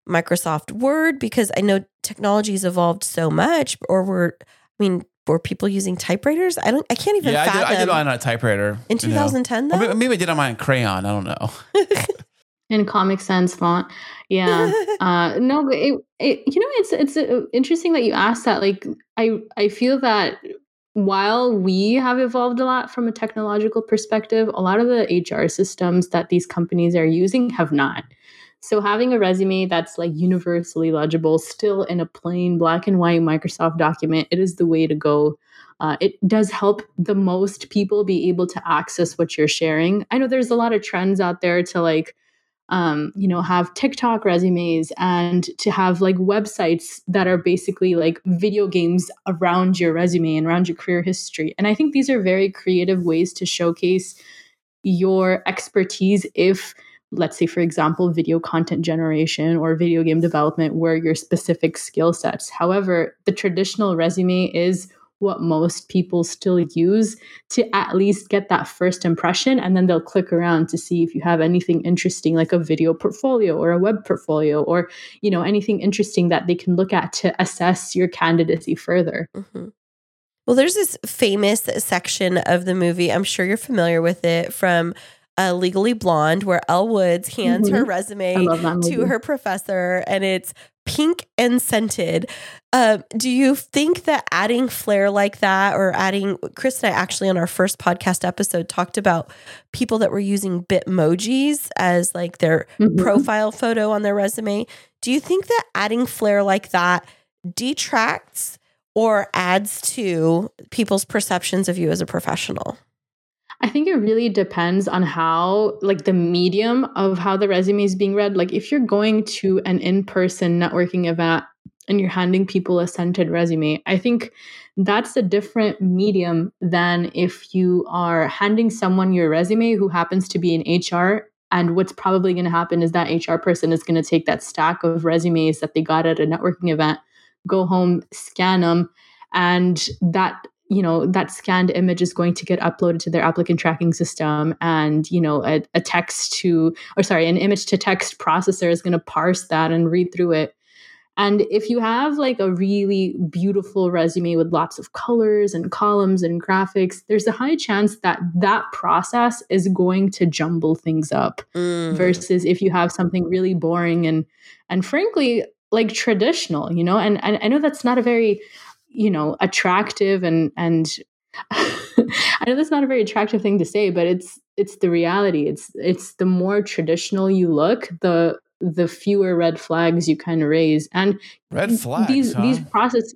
Speaker 1: Microsoft Word because I know technology's evolved so much or were I mean, were people using typewriters? I don't. I can't even
Speaker 4: yeah, I did,
Speaker 1: fathom.
Speaker 4: I did mine on a typewriter
Speaker 1: in
Speaker 4: you know.
Speaker 1: 2010
Speaker 4: Or
Speaker 1: though.
Speaker 4: maybe, maybe I did on mine crayon. I don't know. <laughs>
Speaker 6: in Comic Sans font. Yeah. <laughs> uh, no, but it, it, you know, it's it's uh, interesting that you asked that. Like, I I feel that while we have evolved a lot from a technological perspective, a lot of the HR systems that these companies are using have not. So having a resume that's like universally legible, still in a plain black and white Microsoft document, it is the way to go. Uh, it does help the most people be able to access what you're sharing. I know there's a lot of trends out there to like um, you know, have TikTok resumes and to have like websites that are basically like video games around your resume and around your career history. And I think these are very creative ways to showcase your expertise if let's say for example video content generation or video game development where your specific skill sets however the traditional resume is what most people still use to at least get that first impression and then they'll click around to see if you have anything interesting like a video portfolio or a web portfolio or you know anything interesting that they can look at to assess your candidacy further
Speaker 1: Mhm. Well, there's this famous section of the movie. I'm sure you're familiar with it from uh, Legally Blonde, where Elle Woods hands her
Speaker 6: Mhm. i
Speaker 1: resume
Speaker 6: love that movie
Speaker 1: to her professor, and it's pink and scented. Um, do you think that adding flair like that, or adding Kris and I actually on our first podcast episode talked about people that were using Bitmojis as like their
Speaker 6: Mhm.
Speaker 1: profile photo on their resume. Do you think that adding flair like that detracts or adds to people's perceptions of you as a professional?
Speaker 6: I think it really depends on how, like, the medium of how the resume is being read. Like, if you're going to an in person networking event and you're handing people a scented resume, I think that's a different medium than if you are handing someone your resume who happens to be in HR. And what's probably going to happen is that HR person is going to take that stack of resumes that they got at a networking event, go home, scan them, and that you know that scanned image is going to get uploaded to their applicant tracking system and you know a, a text to or sorry an image to text processor is going to parse that and read through it and if you have like a really beautiful resume with lots of colors and columns and graphics there's a high chance that that process is going to jumble things up
Speaker 1: Mm.
Speaker 6: versus if you have something really boring and and frankly like traditional you know and, and i know that's not a very you know attractive and and <laughs> i know that's not a very attractive thing to say but it's it's the reality it's it's the more traditional you look the the fewer red flags you kind of raise and
Speaker 4: Red flags.
Speaker 6: these
Speaker 4: huh?
Speaker 6: these processes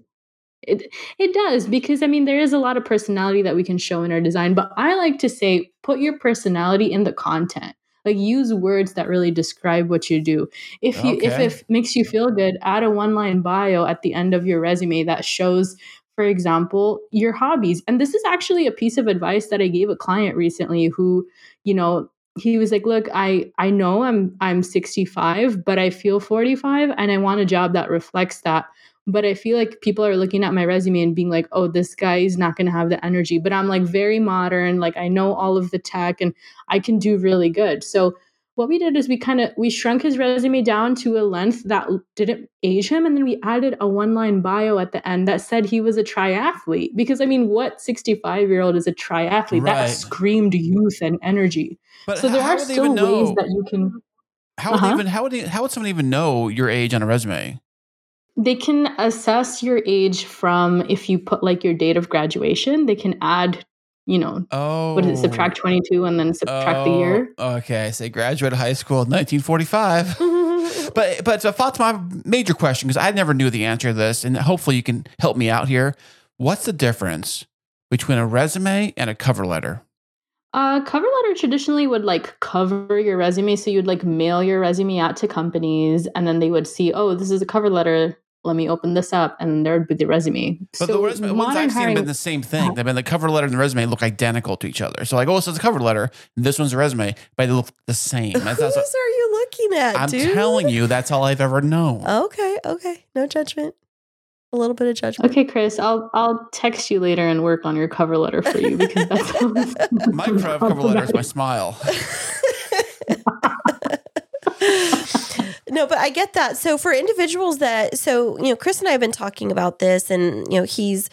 Speaker 6: it it does because I mean there is a lot of personality that we can show in our design, but I like to say put your personality in the content. Like use words that really describe what you do. If you if it makes you feel good, add a one line bio at the end of your resume that shows for example, your hobbies. And this is actually a piece of advice that I gave a client recently who, you know, he was like, "Look, I I know I'm I'm 65, but I feel 45 and I want a job that reflects that." But I feel like people are looking at my resume and being like, "Oh, this guy is not going to have the energy." But I'm like very modern, like I know all of the tech and I can do really good. So what we did is we kind of we shrunk his resume down to a length that didn't age him and then we added a one line bio at the end that said he was a triathlete because i mean what 65 year old is a triathlete
Speaker 4: Right.
Speaker 6: that screamed youth and energy
Speaker 4: But
Speaker 6: so there are still ways that you can
Speaker 4: how would
Speaker 6: Uh-huh.
Speaker 4: even how would they, how would someone even know your age on a resume?
Speaker 6: They can assess your age from if you put like your date of graduation they can add you know
Speaker 4: Oh,
Speaker 6: what is it subtract 22 and then subtract the year
Speaker 4: Oh, Okay, say graduated high school in 1945. <laughs> but but so Fatemah, major question because I never knew the answer to this, and hopefully you can help me out here. What's the difference between a resume and a cover letter?
Speaker 6: Uh, cover letter traditionally would like cover your resume. So you'd like mail your resume out to companies and then they would see, oh, this is a cover letter. Let me open this up. And there would be the resume.
Speaker 4: But
Speaker 6: so
Speaker 4: the resume, ones
Speaker 6: modern
Speaker 4: I've seen have
Speaker 6: hiring-
Speaker 4: been the same thing. They've been the cover letter and the resume look identical to each other. So like, oh, this is a cover letter, and this one's a resume, but they look the same.
Speaker 1: Whose
Speaker 4: That's, that's what,
Speaker 1: are you looking at,
Speaker 4: I'm
Speaker 1: dude?
Speaker 4: telling you, that's all I've ever known.
Speaker 1: Okay, okay. No judgment. A little bit of judgment.
Speaker 6: Okay, Kris, I'll I'll text you later and work on your cover letter for you because that sounds <laughs>
Speaker 4: My cover cover letter is my smile. <laughs> <laughs>
Speaker 1: no, but I get that. So for individuals that, so you know, Kris and I have been talking about this, and you know, he's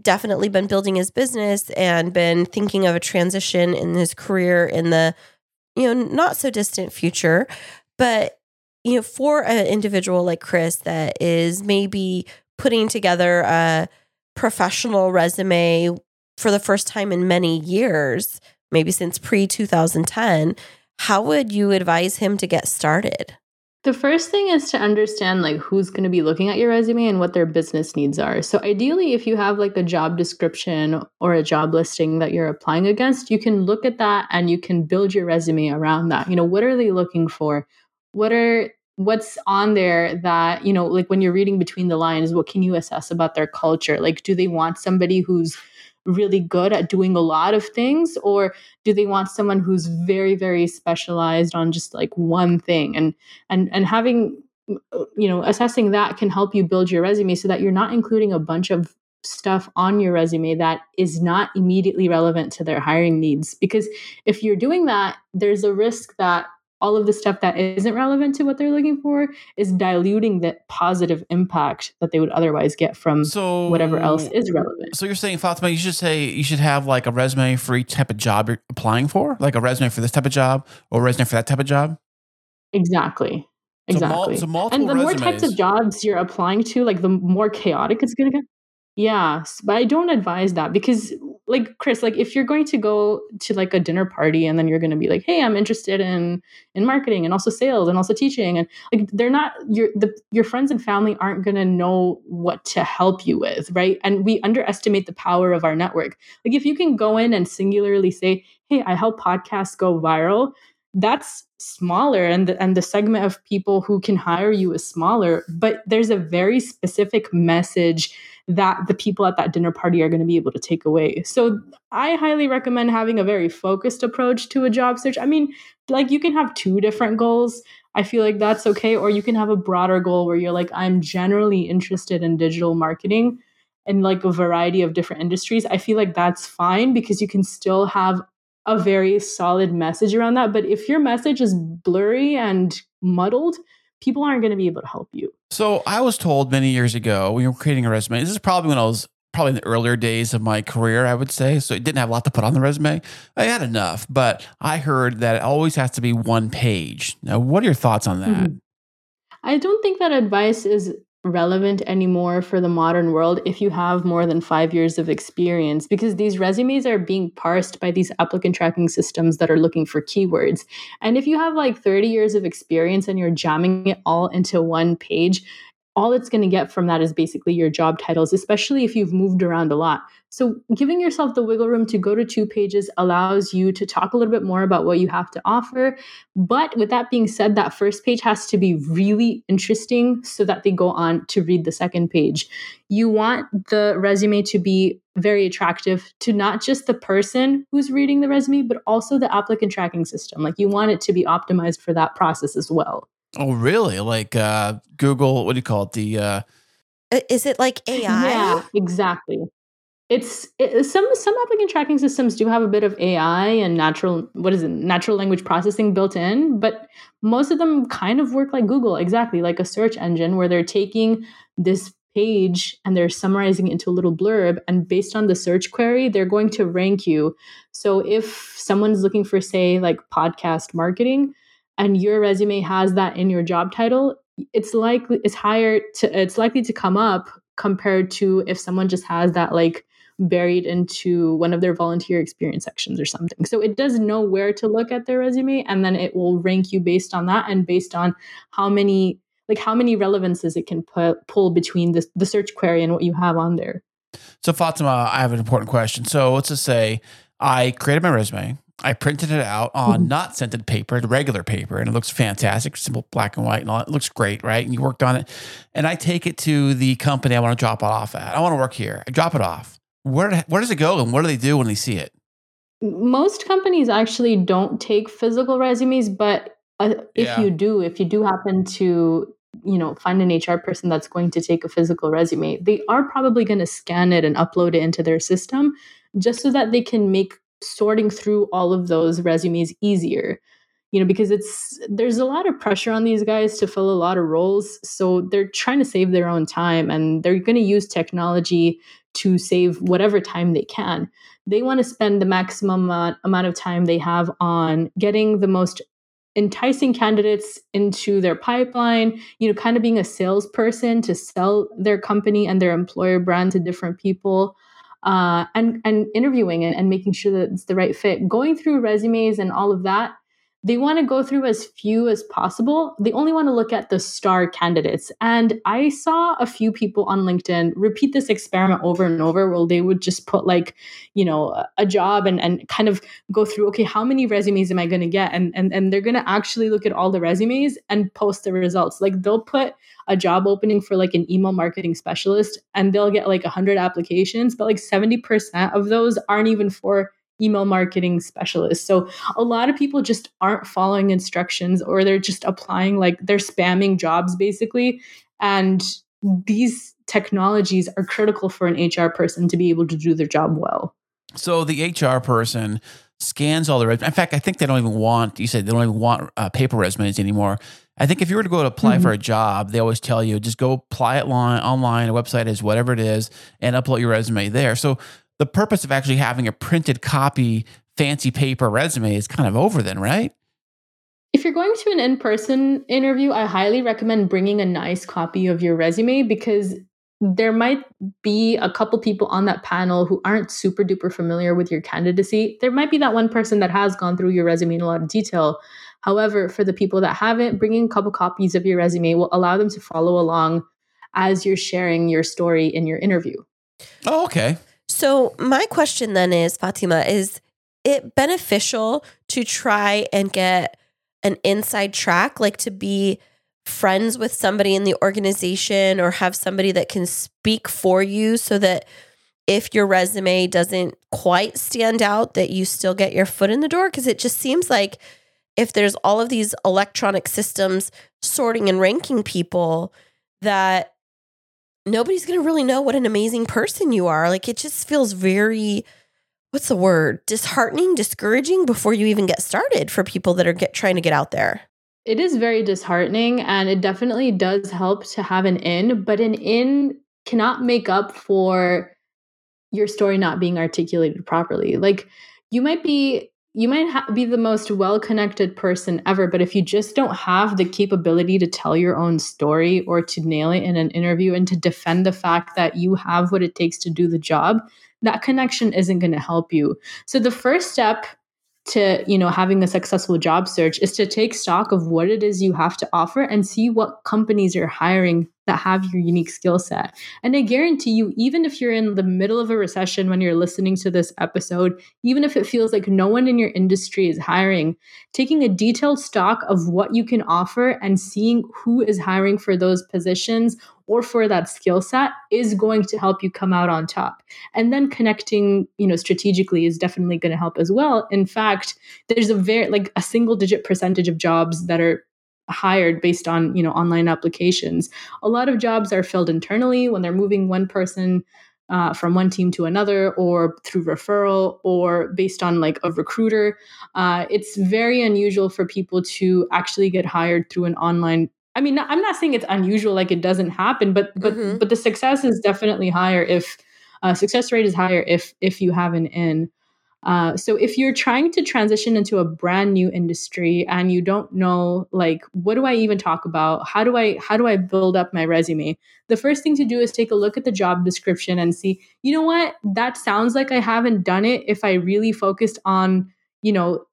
Speaker 1: definitely been building his business and been thinking of a transition in his career in the you know not so distant future but you know for an individual like Kris that is maybe putting together a professional resume for the first time in many years maybe since pre 2010 how would you advise him to get started
Speaker 6: the first thing is to understand like who's going to be looking at your resume and what their business needs are. So ideally if you have like a job description or a job listing that you're applying against, you can look at that and you can build your resume around that. You know, what are they looking for? What are what's on there that, you know, like when you're reading between the lines, what can you assess about their culture? Like do they want somebody who's really good at doing a lot of things or do they want someone who's very very specialized on just like one thing? And and and having uh, you know assessing that can help you build your resume so that you're not including a bunch of stuff on your resume that is not immediately relevant to their hiring needs. Because if you're doing that there's a risk that all of the stuff that isn't relevant to what they're looking for is diluting the positive impact that they would otherwise get from
Speaker 4: So
Speaker 6: whatever else is relevant.
Speaker 4: So you're saying, Fatemah, you should say you should have like a resume for each type of job you're applying for, like a resume for this type of job or a resume for that type of job.
Speaker 6: Exactly.
Speaker 4: So mul-
Speaker 6: Exactly.
Speaker 4: so
Speaker 6: and the more types of jobs you're applying to, like the more chaotic it's going to get. Yeah, but I don't advise that because, like Kris, like if you're going to go to like a dinner party and then you're going to be like, "Hey, I'm interested in in marketing and also sales and also teaching," and like they're not your the your friends and family aren't going to know what to help you with, right? And we underestimate the power of our network. Like if you can go in and singularly say, "Hey, I help podcasts go viral," that's smaller and the, and the segment of people who can hire you is smaller but there's a very specific message that the people at that dinner party are going to be able to take away. So i highly recommend having a very focused approach to a job search. I mean like you can have two different goals. I feel like that's okay. Or you can have a broader goal where you're like i'm generally interested in digital marketing and like a variety of different industries. I feel like that's fine because you can still have a very solid message around that. But if your message is blurry and muddled, people aren't going to be able to help you.
Speaker 4: So I was told many years ago when you were creating a resume. This is probably when I was probably in the earlier days of my career, I would say. So it didn't have a lot to put on the resume. I had enough, but I heard that it always has to be one page. Now, what are your thoughts on that?
Speaker 6: Mhm. I don't think that advice is relevant anymore for the modern world if you have more than five years of experience because these resumes are being parsed by these applicant tracking systems that are looking for keywords. And if you have like 30 years of experience and you're jamming it all into one page, all it's going to get from that is basically your job titles, especially if you've moved around a lot. So, giving yourself the wiggle room to go to two pages allows you to talk a little bit more about what you have to offer. But with that being said, that first page has to be really interesting so that they go on to read the second page. You want the resume to be very attractive to not just the person who's reading the resume, but also the applicant tracking system. Like, you want it to be optimized for that process as well.
Speaker 4: Oh, really? Like uh, Google, what do you call it? The uh,
Speaker 1: Is it like AI?
Speaker 6: Yeah, exactly. It's it, some some applicant tracking systems do have a bit of AI and natural what is it natural language processing built in, but most of them kind of work like Google, exactly like a search engine where they're taking this page and they're summarizing it into a little blurb and based on the search query they're going to rank you so if someone's looking for say like podcast marketing and your resume has that in your job title it's likely it's higher to it's likely to come up compared to if someone just has that like buried into one of their volunteer experience sections or something. So it does know where to look at their resume and then it will rank you based on that and based on how many like how many relevances it can pu- pull between the, the search query and what you have on there.
Speaker 4: So, Fatemah, I have an important question. So, let's just say I created my resume. I printed it out on
Speaker 6: Mhm.
Speaker 4: not scented paper, the regular paper, and it looks fantastic, simple black and white, and all. It looks great, right? And you worked on it. And I take it to the company I want to drop it off at. I want to work here. I drop it off. Where where does it go, and what do they do when they see it?
Speaker 6: Most companies actually don't take physical resumes, but uh, if
Speaker 4: Yeah.
Speaker 6: you do, if you do happen to you know find an HR person that's going to take a physical resume, they are probably going to scan it and upload it into their system just so that they can make sorting through all of those resumes easier. You know, because it's there's a lot of pressure on these guys to fill a lot of roles, so they're trying to save their own time and they're going to use technology to save whatever time they can. They want to spend the maximum amount of time they have on getting the most enticing candidates into their pipeline, you know, kind of being a salesperson to sell their company and their employer brand to different people. Uh, and and interviewing it and making sure that it's the right fit. Going through resumes and all of that they want to go through as few as possible. They only want to look at the star candidates. And I saw a few people on LinkedIn repeat this experiment over and over where they would just put like, you know, a job and, and kind of go through, okay, how many resumes am I going to get? And, and, and they're going to actually look at all the resumes and post the results. Like they'll put a job opening for like an email marketing specialist and they'll get like 100 applications, but like 70% of those aren't even for email marketing specialist. So a lot of people just aren't following instructions or they're just applying like they're spamming jobs basically. And these technologies are critical for an HR person to be able to do their job well.
Speaker 4: So the HR person scans all the resumes. In fact, I think they don't even want, you said they don't even want uh, paper resumes anymore. I think if you were to go to apply mm-hmm. for a job, they always tell you just go apply it line, online, a website is whatever it is, and upload your resume there. So the purpose of actually having a printed copy, fancy paper resume is kind of over then, right?
Speaker 6: If you're going to an in person interview, I highly recommend bringing a nice copy of your resume because there might be a couple people on that panel who aren't super duper familiar with your candidacy. There might be that one person that has gone through your resume in a lot of detail. However, for the people that haven't, bringing a couple copies of your resume will allow them to follow along as you're sharing your story in your interview.
Speaker 4: Oh, okay.
Speaker 1: So, my question then is Fatemah, is it beneficial to try and get an inside track, like to be friends with somebody in the organization or have somebody that can speak for you so that if your resume doesn't quite stand out, that you still get your foot in the door? Because it just seems like if there's all of these electronic systems sorting and ranking people, that nobody's going to really know what an amazing person you are. Like it just feels very what's the word? Disheartening, discouraging before you even get started for people that are get, trying to get out there.
Speaker 6: It is very disheartening and it definitely does help to have an in, but an in cannot make up for your story not being articulated properly. Like you might be you might ha- be the most well connected person ever, but if you just don't have the capability to tell your own story or to nail it in an interview and to defend the fact that you have what it takes to do the job, that connection isn't going to help you. So the first step to you know having a successful job search is to take stock of what it is you have to offer and see what companies are hiring that have your unique skill set. And I guarantee you, even if you're in the middle of a recession when you're listening to this episode, even if it feels like no one in your industry is hiring, taking a detailed stock of what you can offer and seeing who is hiring for those positions or for that skill set is going to help you come out on top. And then connecting, you know, strategically is definitely going to help as well. In fact, there's a very like a single digit percentage of jobs that are hired based on you know online applications. A lot of jobs are filled internally when they're moving one person uh, from one team to another or through referral or based on like a recruiter. Uh, it's very unusual for people to actually get hired through an online i mean i'm not saying it's unusual like it doesn't happen but but mm-hmm. but the success is definitely higher if uh, success rate is higher if if you have an in uh, so if you're trying to transition into a brand new industry and you don't know like what do I even talk about? How do I how do I build up my resume? The first thing to do is take a look at the job description and see, you know what? That sounds like I haven't done it if I really focused on, you know,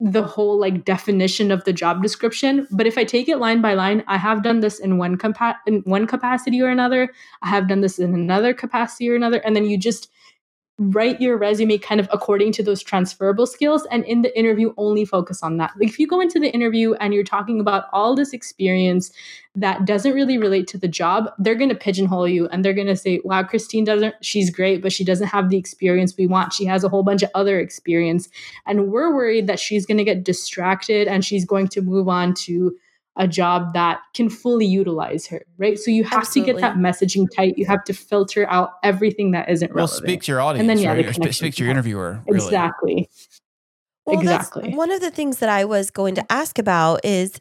Speaker 6: the whole like definition of the job description but if i take it line by line i have done this in one compa- in one capacity or another i have done this in another capacity or another and then you just write your resume kind of according to those transferable skills and in the interview only focus on that. Like if you go into the interview and you're talking about all this experience that doesn't really relate to the job they're going to pigeonhole you and they're going to say wow Kristine doesn't she's great but she doesn't have the experience we want. She has a whole bunch of other experience. And we're worried that she's going to get distracted and she's going to move on to a job that can fully utilize her, right? So you have Absolutely. to get that messaging tight. You have to filter out everything that isn't
Speaker 4: well,
Speaker 6: relevant.
Speaker 4: speak to your audience, and then yeah, right? the speak to your interviewer.
Speaker 6: Really. Exactly.
Speaker 1: Well, exactly. one of the things that I was going to ask about is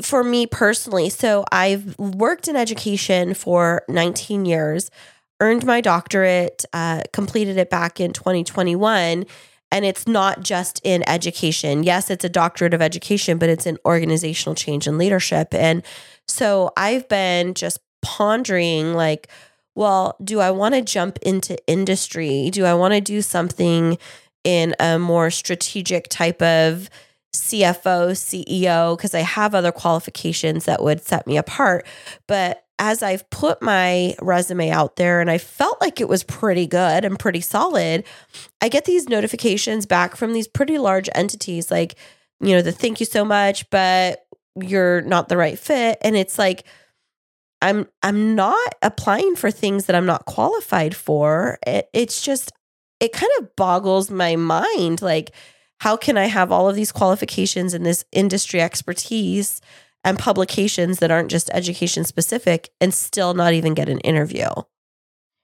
Speaker 1: for me personally. So I've worked in education for 19 years. earned my doctorate, uh, completed it back in 2021. And it's not just in education. Yes, it's a doctorate of education, but it's in organizational change and leadership. And so I've been just pondering like, well, do I want to jump into industry? Do I want to do something in a more strategic type of CFO, CEO? Because I have other qualifications that would set me apart. But as I've put my resume out there and I felt like it was pretty good and pretty solid, I get these notifications back from these pretty large entities like, you know, the thank you so much, but you're not the right fit. And it's like, I'm I'm not applying for things that I'm not qualified for. It, it's just it kind of boggles my mind like how can I have all of these qualifications and this industry expertise and publications that aren't just education specific and still not even get an interview?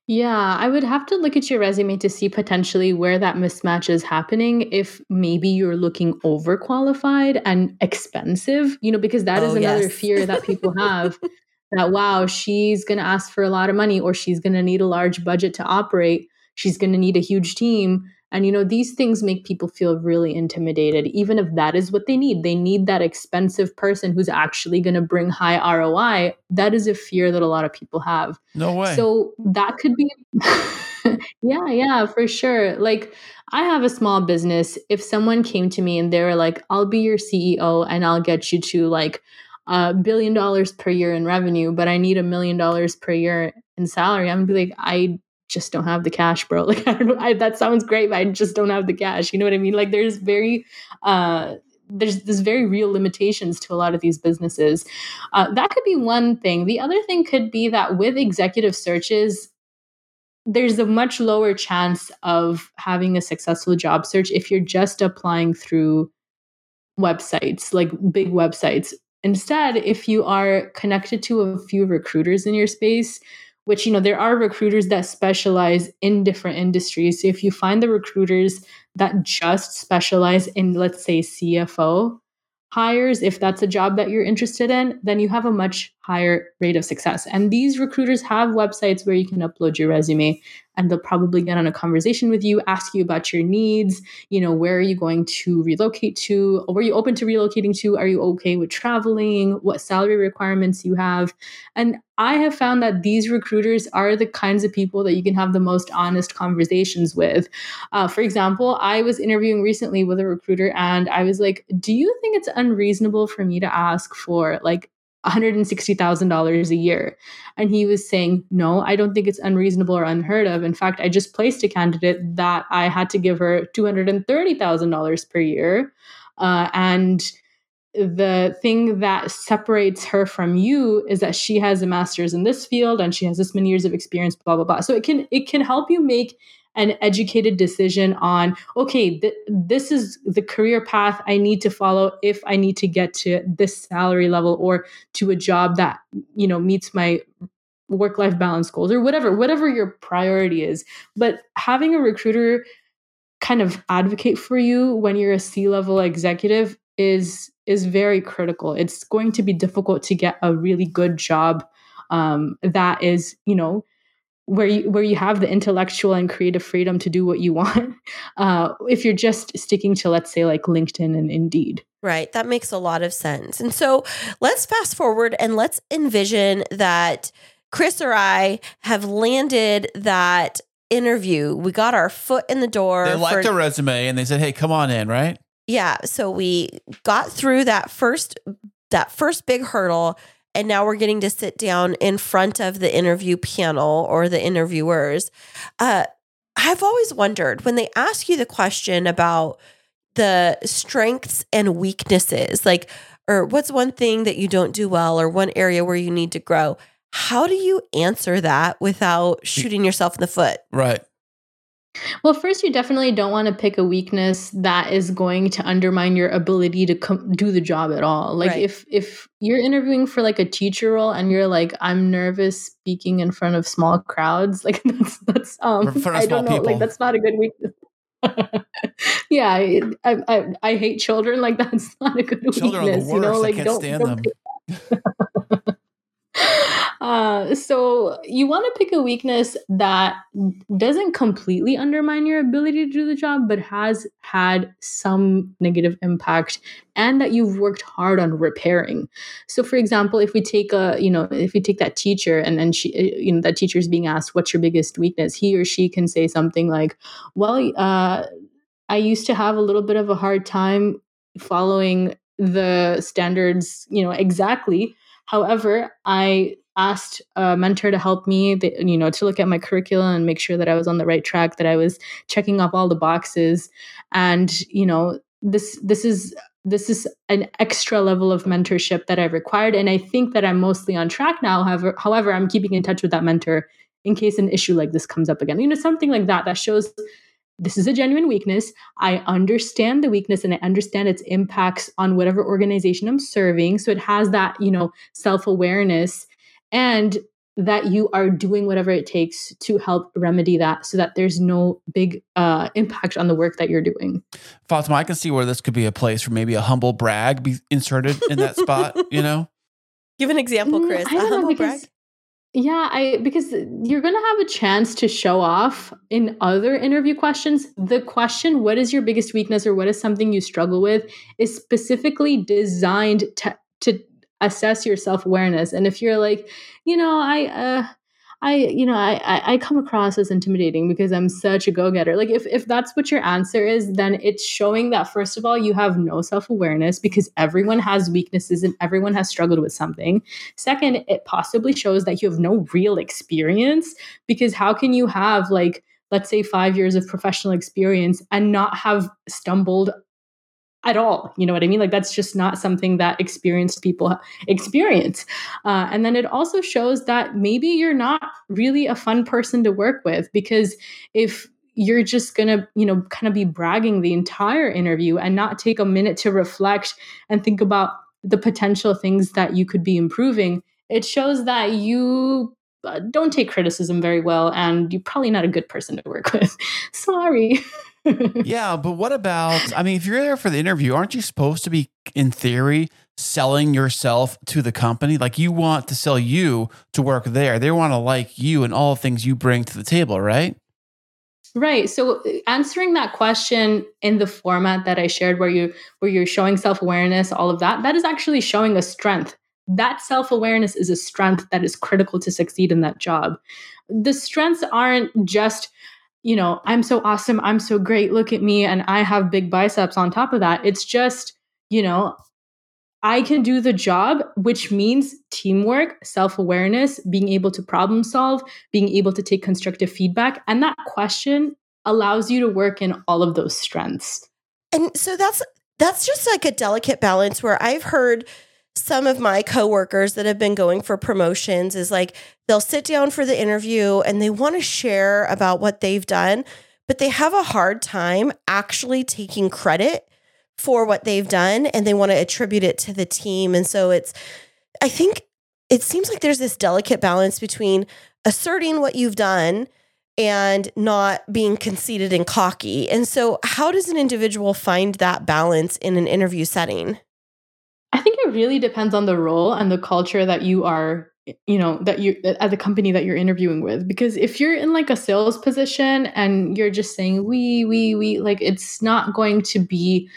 Speaker 6: Yeah, I would have to look at your resume to see potentially where that mismatch is happening. If maybe you're looking overqualified and expensive, you know, because that is
Speaker 1: Oh,
Speaker 6: another
Speaker 1: yes.
Speaker 6: fear that people <laughs> have that, wow, she's going to ask for a lot of money or she's going to need a large budget to operate. She's going to need a huge team. And, you know, these things make people feel really intimidated, even if that is what they need. They need that expensive person who's actually going to bring high ROI. That is a fear that a lot of people have.
Speaker 4: No way.
Speaker 6: So that could be, <laughs> yeah, yeah, for sure. Like, I have a small business. If someone came to me and they were like, I'll be your CEO and I'll get you to like a billion dollars per year in revenue, but I need a million dollars per year in salary, I'm gonna be like, I just don't have the cash, bro. <laughs> Like, I don't know, I, that sounds great, but I just don't have the cash. You know what I mean? Like, there's very, uh, there's there's very real limitations to a lot of these businesses. Uh, that could be one thing. The other thing could be that with executive searches, there's a much lower chance of having a successful job search if you're just applying through websites, like big websites. Instead, if you are connected to a few recruiters in your space, which you know there are recruiters that specialize in different industries. So if you find the recruiters that just specialize in let's say CFO hires, if that's a job that you're interested in, then you have a much higher rate of success. And these recruiters have websites where you can upload your resume and they'll probably get on a conversation with you, ask you about your needs, you know, where are you going to relocate to? Were you open to relocating to? Are you okay with traveling? What salary requirements you have? And I have found that these recruiters are the kinds of people that you can have the most honest conversations with. Uh, for example, I was interviewing recently with a recruiter and I was like, Do you think it's unreasonable for me to ask for like $160,000 a year? And he was saying, No, I don't think it's unreasonable or unheard of. In fact, I just placed a candidate that I had to give her $230,000 per year. Uh, and the thing that separates her from you is that she has a master's in this field and she has this many years of experience blah blah blah. So it can it can help you make an educated decision on okay th- this is the career path i need to follow if i need to get to this salary level or to a job that you know meets my work life balance goals or whatever whatever your priority is. But having a recruiter kind of advocate for you when you're a C level executive is is very critical. It's going to be difficult to get a really good job um, that is, you know, where you where you have the intellectual and creative freedom to do what you <laughs> want. Uh, if you're just sticking to, let's say, like LinkedIn and Indeed.
Speaker 1: Right. That makes a lot of sense. And so let's fast forward and let's envision that Kris or I have landed that interview. We got our foot in the door.
Speaker 4: they liked
Speaker 1: for-
Speaker 4: the resume and they said, "Hey, come on in." Right?
Speaker 1: Yeah. So we got through that first that first big hurdle. And now we're getting to sit down in front of the interview panel or the interviewers. Uh, I've always wondered when they ask you the question about the strengths and weaknesses, like, or what's one thing that you don't do well, or one area where you need to grow. How do you answer that without shooting yourself in the foot?
Speaker 4: Right.
Speaker 6: Well, first, you definitely don't want to pick a weakness that is going to undermine your ability to com- do the job at all. Like
Speaker 1: Right.
Speaker 6: if if you're interviewing for like a teacher role and you're like, I'm nervous speaking in front of small crowds, <laughs> like that's that's um,
Speaker 4: In front of
Speaker 6: I don't know,
Speaker 4: people.
Speaker 6: like that's not a good weakness. <laughs> yeah, I, I I hate children. Like <laughs> that's not a good
Speaker 4: Children are the
Speaker 6: weakness. You know,
Speaker 4: worst. I
Speaker 6: like
Speaker 4: can't
Speaker 6: don't,
Speaker 4: stand
Speaker 6: don't
Speaker 4: them.
Speaker 6: Uh, so you want to pick a weakness that doesn't completely undermine your ability to do the job, but has had some negative impact and that you've worked hard on repairing. So, for example, if we take a, you know, if we take that teacher and then she, uh, you know, that teacher is being asked, "What's your biggest weakness?" He or she can say something like, "Well, uh, I used to have a little bit of a hard time following the standards, you know, exactly." However, I asked a mentor to help me, you know, to look at my curriculum and make sure that I was on the right track, that I was checking off all the boxes, and you know, this this is this is an extra level of mentorship that I've required, and I think that I'm mostly on track now. However, however, I'm keeping in touch with that mentor in case an issue like this comes up again. You know, something like that that shows this is a genuine weakness. I understand the weakness and I understand its impacts on whatever organization I'm serving. So it has that, you know, self awareness and that you are doing whatever it takes to help remedy that so that there's no big uh, impact on the work that you're doing.
Speaker 4: Fatemah, I can see where this could be a place for maybe a humble brag be inserted in that spot, you know? <laughs>
Speaker 1: Give an example,
Speaker 6: Mm,
Speaker 1: Kris.
Speaker 6: I
Speaker 1: a
Speaker 6: don't know,
Speaker 1: humble brag.
Speaker 6: Yeah, I because you're going to have a chance to show off in other interview questions. The question, what is your biggest weakness or what is something you struggle with, is specifically designed to to assess your self-awareness. And if you're like, you know, I uh I, you know, I, I come across as intimidating because I'm such a go-getter. Like if if that's what your answer is, then it's showing that first of all, you have no self-awareness because everyone has weaknesses and everyone has struggled with something. Second, it possibly shows that you have no real experience because how can you have like let's say 5 years of professional experience and not have stumbled at all you know what i mean? Like that's just not something that experienced people experience. Uh, and then it also shows that maybe you're not really a fun person to work with because if you're just gonna you know kind of be bragging the entire interview and not take a minute to reflect and think about the potential things that you could be improving it shows that you uh, don't take criticism very well and you're probably not a good person to work <laughs> with. Sorry <laughs> <laughs>
Speaker 4: yeah, but what about? I mean, if you're there for the interview, aren't you supposed to be, in theory, selling yourself to the company? Like you want to sell you to work there. They want to like you and all the things you bring to the table, right?
Speaker 6: Right. So uh, answering that question in the format that I shared where you where you're showing self-awareness, all of that, that is actually showing a strength. That self-awareness is a strength that is critical to succeed in that job. The strengths aren't just you know, I'm so awesome, I'm so great, look at me and I have big biceps on top of that. It's just, you know, I can do the job, which means teamwork, self awareness, being able to problem solve, being able to take constructive feedback. And that question allows you to work in all of those strengths.
Speaker 1: And so that's that's just like a delicate balance where I've heard some of my coworkers that have been going for promotions is like they'll sit down for the interview and they want to share about what they've done, but they have a hard time actually taking credit for what they've done and they want to attribute it to the team. And so it's I think it seems like there's this delicate balance between asserting what you've done and not being conceited and cocky. And so, how does an individual find that balance in an interview setting?
Speaker 6: Really depends on the role and the culture that you are, you know, that you at the company that you're interviewing with. Because if you're in like a sales position and you're just saying we, we, we, like it's not going to be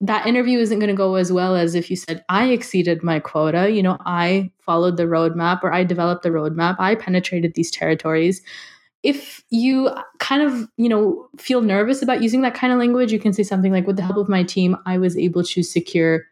Speaker 6: that interview isn't going to go as well as if you said I exceeded my quota. You know, I followed the roadmap or I developed the roadmap. I penetrated these territories. If you kind of, you know, feel nervous about using that kind of language, you can say something like, with the help of my team, I was able to secure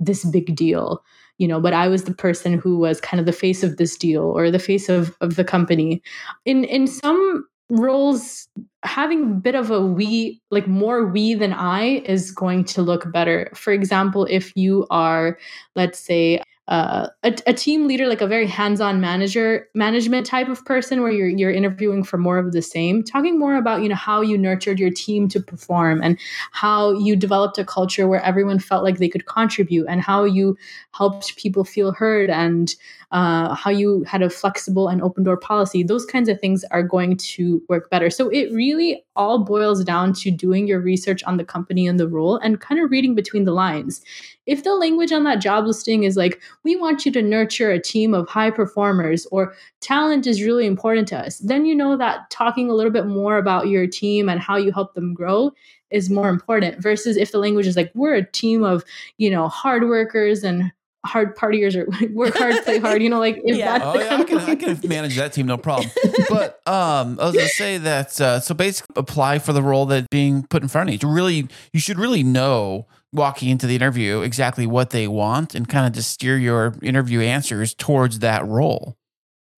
Speaker 6: this big deal you know but i was the person who was kind of the face of this deal or the face of of the company. In in some roles having a bit of a we like more we than i is going to look better. For example if you are let's say uh, a, a team leader, like a very hands-on manager, management type of person, where you're you're interviewing for more of the same, talking more about you know how you nurtured your team to perform and how you developed a culture where everyone felt like they could contribute, and how you helped people feel heard, and uh, how you had a flexible and open door policy. Those kinds of things are going to work better. So it really all boils down to doing your research on the company and the role and kind of reading between the lines. If the language on that job listing is like, we want you to nurture a team of high performers or talent is really important to us, then you know that talking a little bit more about your team and how you help them grow is more important versus if the language is like we're a team of you know hard workers and hard partiers or <laughs> work hard play hard you know like if
Speaker 1: Yeah.
Speaker 6: that's
Speaker 5: Oh yeah, I can, I can manage that team, no problem. <laughs> But um, I was gonna say that uh, so basically apply for the role that being put in front of you. To really, you should really know walking into the interview exactly what they want and kind of just steer your interview answers towards that role.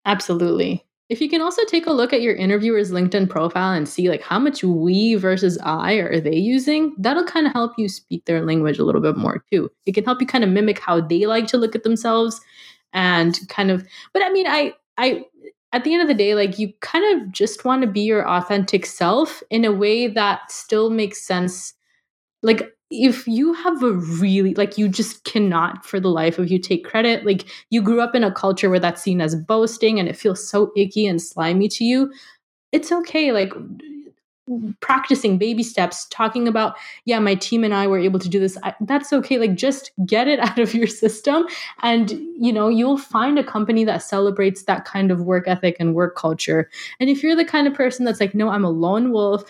Speaker 6: Absolutely. If you can also take a look at your interviewer's LinkedIn profile and see like how much we versus I are they using, that'll kind of help you speak their language a little bit more too. It can help you kind of mimic how they like to look at themselves and kind of but I mean I I at the end of the day like you kind of just want to be your authentic self in a way that still makes sense like if you have a really like you just cannot for the life of you take credit like you grew up in a culture where that's seen as boasting and it feels so icky and slimy to you it's okay like practicing baby steps talking about yeah my team and i were able to do this I, that's okay like just get it <laughs> out of your system and you know you'll find a company that celebrates that kind of work ethic and work culture. And if you're the kind of person that's like no i'm a lone wolf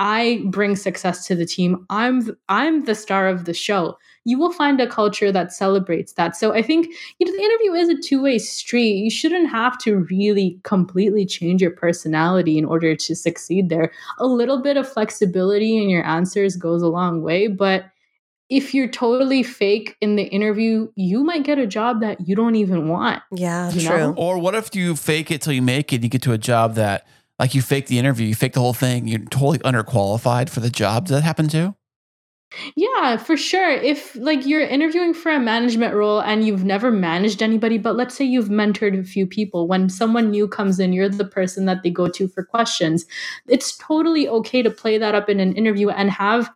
Speaker 6: I bring success to the team. I'm I'm the star of the show. You will find a culture that celebrates that. So I think you know the interview is a two-way street. You shouldn't have to really completely change your personality in order to succeed there. A little bit of flexibility in your answers goes a long way, but if you're totally fake in the interview, you might get a job that you don't even want.
Speaker 1: Yeah, true.
Speaker 6: know?
Speaker 5: Or what if you fake it till you make it? And you get to a job that, like, you fake the interview, you fake the whole thing, you're totally underqualified for the job. Does that happen too?
Speaker 6: Yeah, for sure. If like you're interviewing for a management role and you've never managed anybody, but let's say you've mentored a few people, when someone new comes in, you're the person that they go to for questions. It's totally okay to play that up in an interview and have,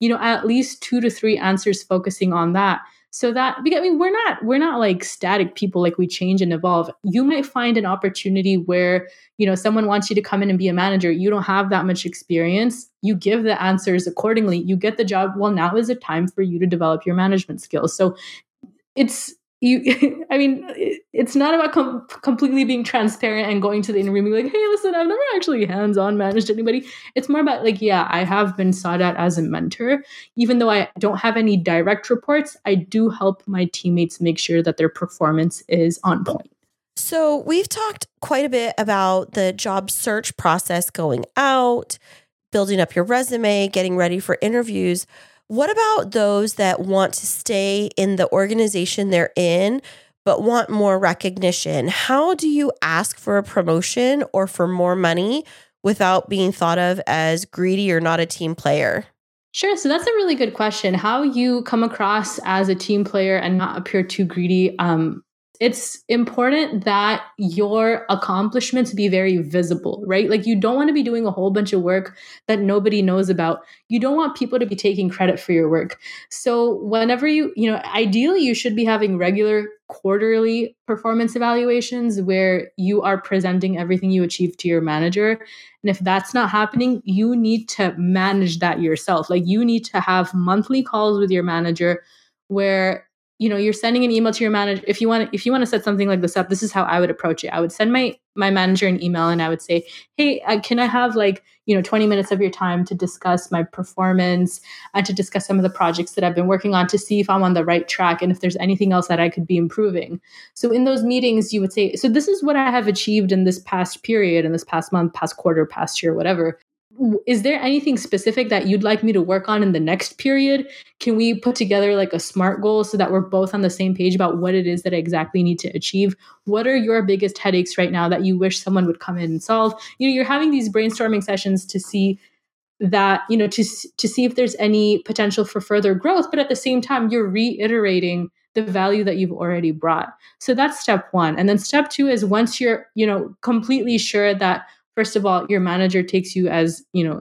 Speaker 6: you know, at least two to three answers focusing on that. So that because I mean we're not we're not like static people like we change and evolve. You might find an opportunity where you know someone wants you to come in and be a manager. You don't have that much experience. You give the answers accordingly. You get the job. Well now is a time for you to develop your management skills. So it's you <laughs> i mean it's not about com- completely being transparent and going to the interview and being like hey listen i've never actually hands-on managed anybody. It's more about like yeah i have been sought out as a mentor. Even though i don't have any direct reports i do help my teammates make sure that their performance is on point.
Speaker 1: So, we've talked quite a bit about the job search process going out, building up your resume, getting ready for interviews. What about those that want to stay in the organization they're in, but want more recognition? How do you ask for a promotion or for more money without being thought of as greedy or not a team player?
Speaker 6: Sure. So that's a really good question. How you come across as a team player and not appear too greedy. Um, it's important that your accomplishments be very visible, right? Like you don't want to be doing a whole bunch of work that nobody knows about. You don't want people to be taking credit for your work. So whenever you, you know, ideally you should be having regular quarterly performance evaluations where you are presenting everything you achieved to your manager. And if that's not happening, you need to manage that yourself. Like you need to have monthly calls with your manager where you know you're sending an email to your manager if you want if you want to set something like this up this is how i would approach it. I would send my my manager an email and i would say hey uh, can i have like you know 20 minutes of your time to discuss my performance and to discuss some of the projects that i've been working on to see if i'm on the right track and if there's anything else that i could be improving? So in those meetings you would say so this is what i have achieved in this past period in this past month past quarter past year whatever is there anything specific that you'd like me to work on in the next period? Can we put together like a SMART goal so that we're both on the same page about what it is that I exactly need to achieve? What are your biggest headaches right now that you wish someone would come in and solve? You know, you're having these brainstorming sessions to see that, you know, to to see if there's any potential for further growth, but at the same time you're reiterating the value that you've already brought. So that's step 1. And then step 2 is once you're, you know, completely sure that first of all your manager takes you as you know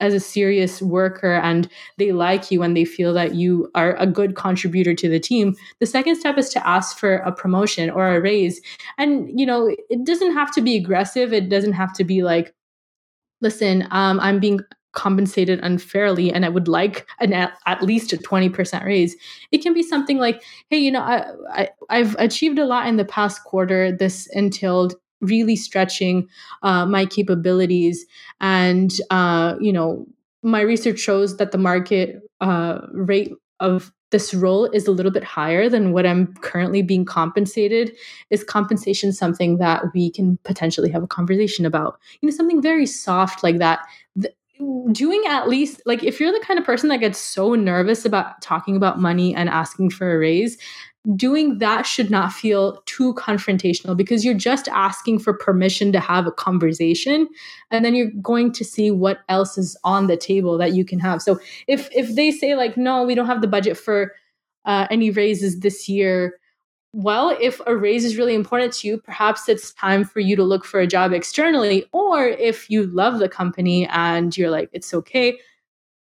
Speaker 6: as a serious worker and they like you and they feel that you are a good contributor to the team the second step is to ask for a promotion or a raise and you know it doesn't have to be aggressive it doesn't have to be like listen, um, I'm being compensated unfairly and I would like an at, least a 20% raise. It can be something like, hey, you know, I, I I've achieved a lot in the past quarter. This entailed really stretching uh, my capabilities and uh, you know my research shows that the market uh, rate of this role is a little bit higher than what I'm currently being compensated. Is compensation something that we can potentially have a conversation about? You know, something very soft like that. doing at least like if you're the kind of person that gets so nervous about talking about money and asking for a raise doing that should not feel too confrontational because you're just asking for permission to have a conversation and then you're going to see what else is on the table that you can have. So if if they say like no we don't have the budget for uh, any raises this year well if a raise is really important to you perhaps it's time for you to look for a job externally or if you love the company and you're like it's okay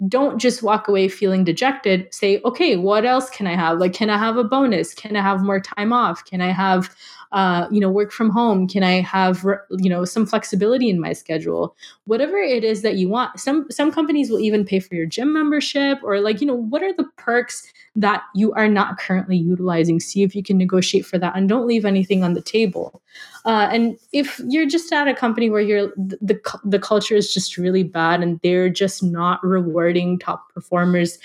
Speaker 6: don't just walk away feeling dejected. Say, okay, what else can I have? Like, can I have a bonus? Can I have more time off? Can I have, uh, you know, work from home? Can I have, you know, some flexibility in my schedule? Whatever it is that you want. Some some companies will even pay for your gym membership or like, you know, what are the perks that you are not currently utilizing? See if you can negotiate for that, and don't leave anything on the table. Uh, and if you're just at a company where you're the the culture is just really bad and they're just not rewarding top performers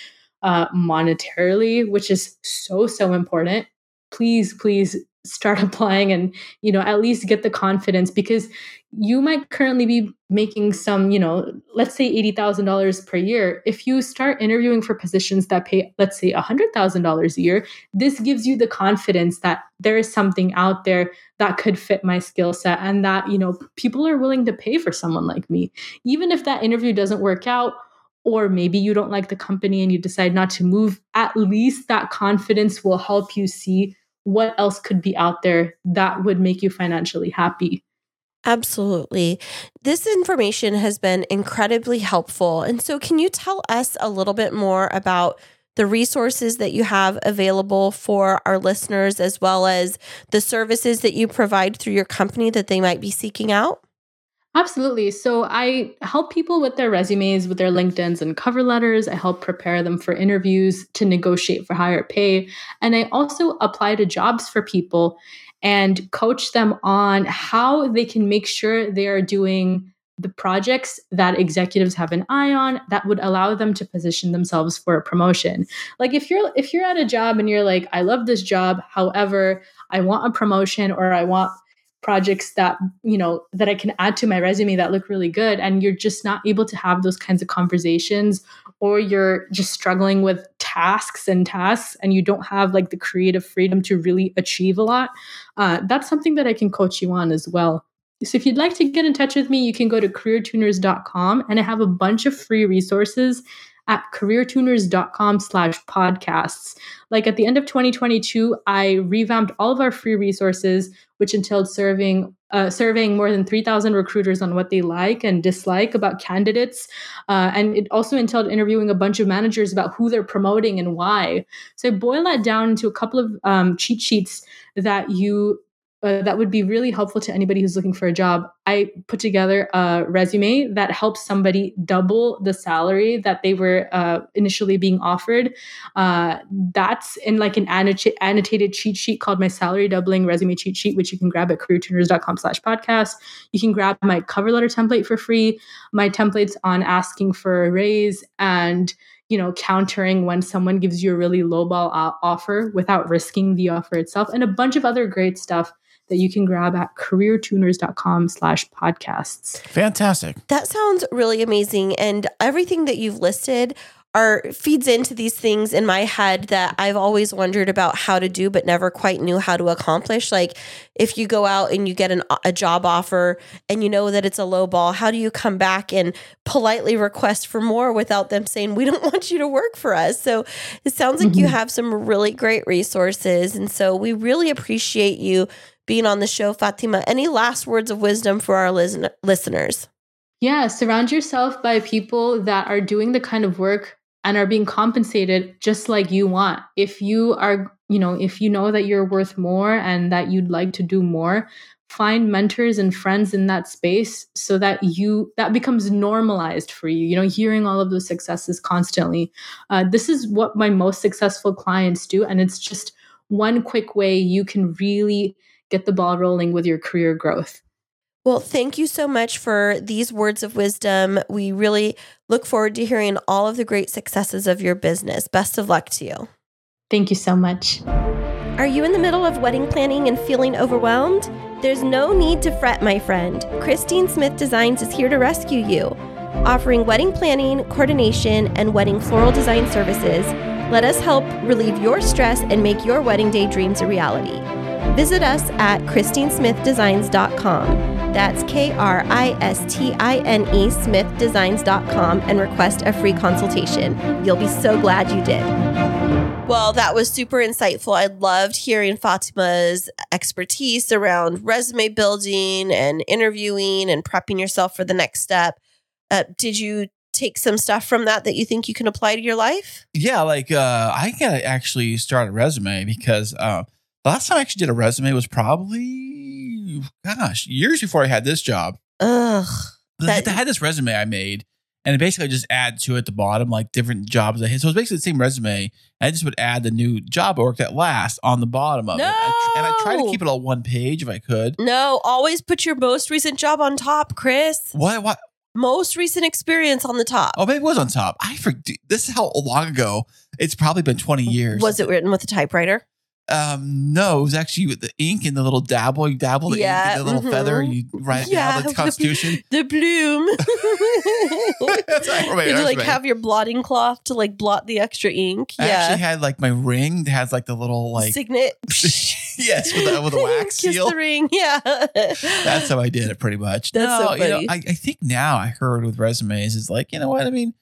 Speaker 6: uh, monetarily, which is so so important, please please start <laughs> applying and you know at least get the confidence because you might currently be making some you know let's say $80000 per year. If you start interviewing for positions that pay let's say $100000 a year this gives you the confidence that there is something out there that could fit my skill set and that you know people are willing to pay for someone like me. Even if that interview doesn't work out or maybe you don't like the company and you decide not to move at least that confidence will help you see what else could be out there that would make you financially happy.
Speaker 1: Absolutely. This information has been incredibly helpful. And so, can you tell us a little bit more about the resources that you have available for our listeners, as well as the services that you provide through your company that they might be seeking out?
Speaker 6: Absolutely. So I help people with their resumes, with their LinkedIn's and cover letters. I help prepare them for interviews to negotiate for higher pay. And I also apply to jobs for people and coach them on how they can make sure they are doing the projects that executives have an eye on that would allow them to position themselves for a promotion. Like if you're if you're at a job and you're like I love this job, however, I want a promotion or I want projects that you know that i can add to my resume that look really good and you're just not able to have those kinds of conversations or you're just struggling with tasks and tasks and you don't have like the creative freedom to really achieve a lot uh, that's something that i can coach you on as well. So if you'd like to get in touch with me you can go to careertuners.com and i have a bunch of free resources at careertuners.com slash podcasts. Like at the end of 2022, I revamped all of our free resources, which entailed serving uh, surveying more than 3,000 recruiters on what they like and dislike about candidates. Uh, and it also entailed interviewing a bunch of managers about who they're promoting and why. So I boil that down into a couple of um, cheat sheets that you uh, that would be really helpful to anybody who's looking for a job. I put together a resume that helps somebody double the salary that they were uh, initially being offered. Uh, that's in like an annotated cheat sheet called my salary doubling resume cheat sheet, which you can grab at careertuners.com slash podcast. You can grab my cover letter template for free, my templates on asking for a raise and you know, countering when someone gives you a really lowball offer without risking the offer itself, and a bunch of other great stuff that you can grab at careertuners.com slash podcasts.
Speaker 4: Fantastic.
Speaker 1: That sounds really amazing. And everything that you've listed are feeds into these things in my head that I've always wondered about how to do but never quite knew how to accomplish like if you go out and you get an, a job offer and you know that it's a low ball how do you come back and politely request for more without them saying we don't <laughs> want you to work for us so it sounds like mm-hmm. you have some really great resources and so we really appreciate you being on the show, Fatemah. Any last words of wisdom for our listen- listeners?
Speaker 6: Yeah, surround yourself by people that are doing the kind of work and are being compensated just like you want. If you are, you know, if you know that you're worth more and that you'd like to do more, find mentors and friends in that space so that you that becomes normalized for you you know hearing all of those successes constantly uh, this is what my most successful clients do and it's just one quick way you can really get the ball rolling with your career growth
Speaker 1: Well, thank you so much for these words of wisdom. We really look forward to hearing all of the great successes of your business. Best of luck to you.
Speaker 6: thank you so much
Speaker 1: Are you in the middle of wedding planning and feeling overwhelmed? There's no need to fret, my friend. Kristine Smith Designs is here to rescue you. Offering wedding planning, coordination, and wedding floral design services, let us help relieve your stress and make your wedding day dreams a reality. Visit us at kristinesmithdesigns.com. That's K R I S T I N E smithdesigns.com and request a free consultation. You'll be so glad you did. Well, that was super insightful. I loved hearing Fatemah's expertise around resume building and interviewing and prepping yourself for the next step. Uh, did you take some stuff from that that you think you can apply to your life?
Speaker 4: Yeah, like uh, I gotta actually start a resume because uh, the last time I actually did a resume was probably, gosh, years before I had this job.
Speaker 1: Ugh.
Speaker 4: I had this resume I made, and it basically just add to it at the bottom like different jobs I had. So it's basically the same resume. I just would add the new job I worked at last on the bottom of it. I and I try to keep it all one page if I could.
Speaker 1: No, always put your most recent job on top, Kris.
Speaker 4: What? What?
Speaker 1: Most recent experience on the top.
Speaker 4: Oh, maybe it was on top. I forget. This is how long ago. It's probably been twenty years.
Speaker 1: Was it written with a typewriter?
Speaker 4: Um, no, it was actually with the ink and the little dabble. You dabble the
Speaker 1: Yeah,
Speaker 4: ink the little
Speaker 1: mhm.
Speaker 4: feather. You write
Speaker 1: Yeah,
Speaker 4: down. The <laughs> Constitution.
Speaker 1: The bloom.
Speaker 4: That's right, right,
Speaker 1: Did you like
Speaker 4: right.
Speaker 1: have your blotting cloth to like blot the extra ink?
Speaker 4: I
Speaker 1: yeah.
Speaker 4: actually had like my ring that has like the little like <laughs>
Speaker 1: Signet.
Speaker 4: yes with the with the wax <laughs>
Speaker 1: Kiss
Speaker 4: seal.
Speaker 1: the ring. Yeah.
Speaker 4: That's how I did it pretty much.
Speaker 1: That's so
Speaker 4: no, you know,
Speaker 1: funny.
Speaker 4: I, I think now I heard with resumes is like, you know what? I mean,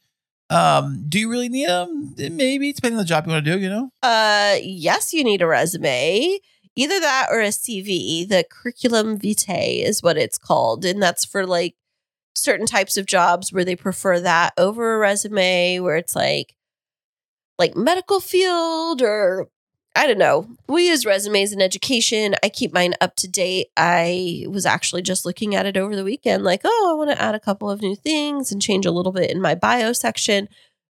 Speaker 4: um, do you really need them? Maybe depending on the job you want to do, you know?
Speaker 1: Uh, yes, you need a resume. Either that or a CV. The curriculum vitae is what it's called, and that's for like certain types of jobs where they prefer that over a resume, where it's like like medical field or I don't know. We use resumes in education. I keep mine up to date. I was actually just looking at it over the weekend, like, oh, I want to add a couple of new things and change a little bit in my bio section.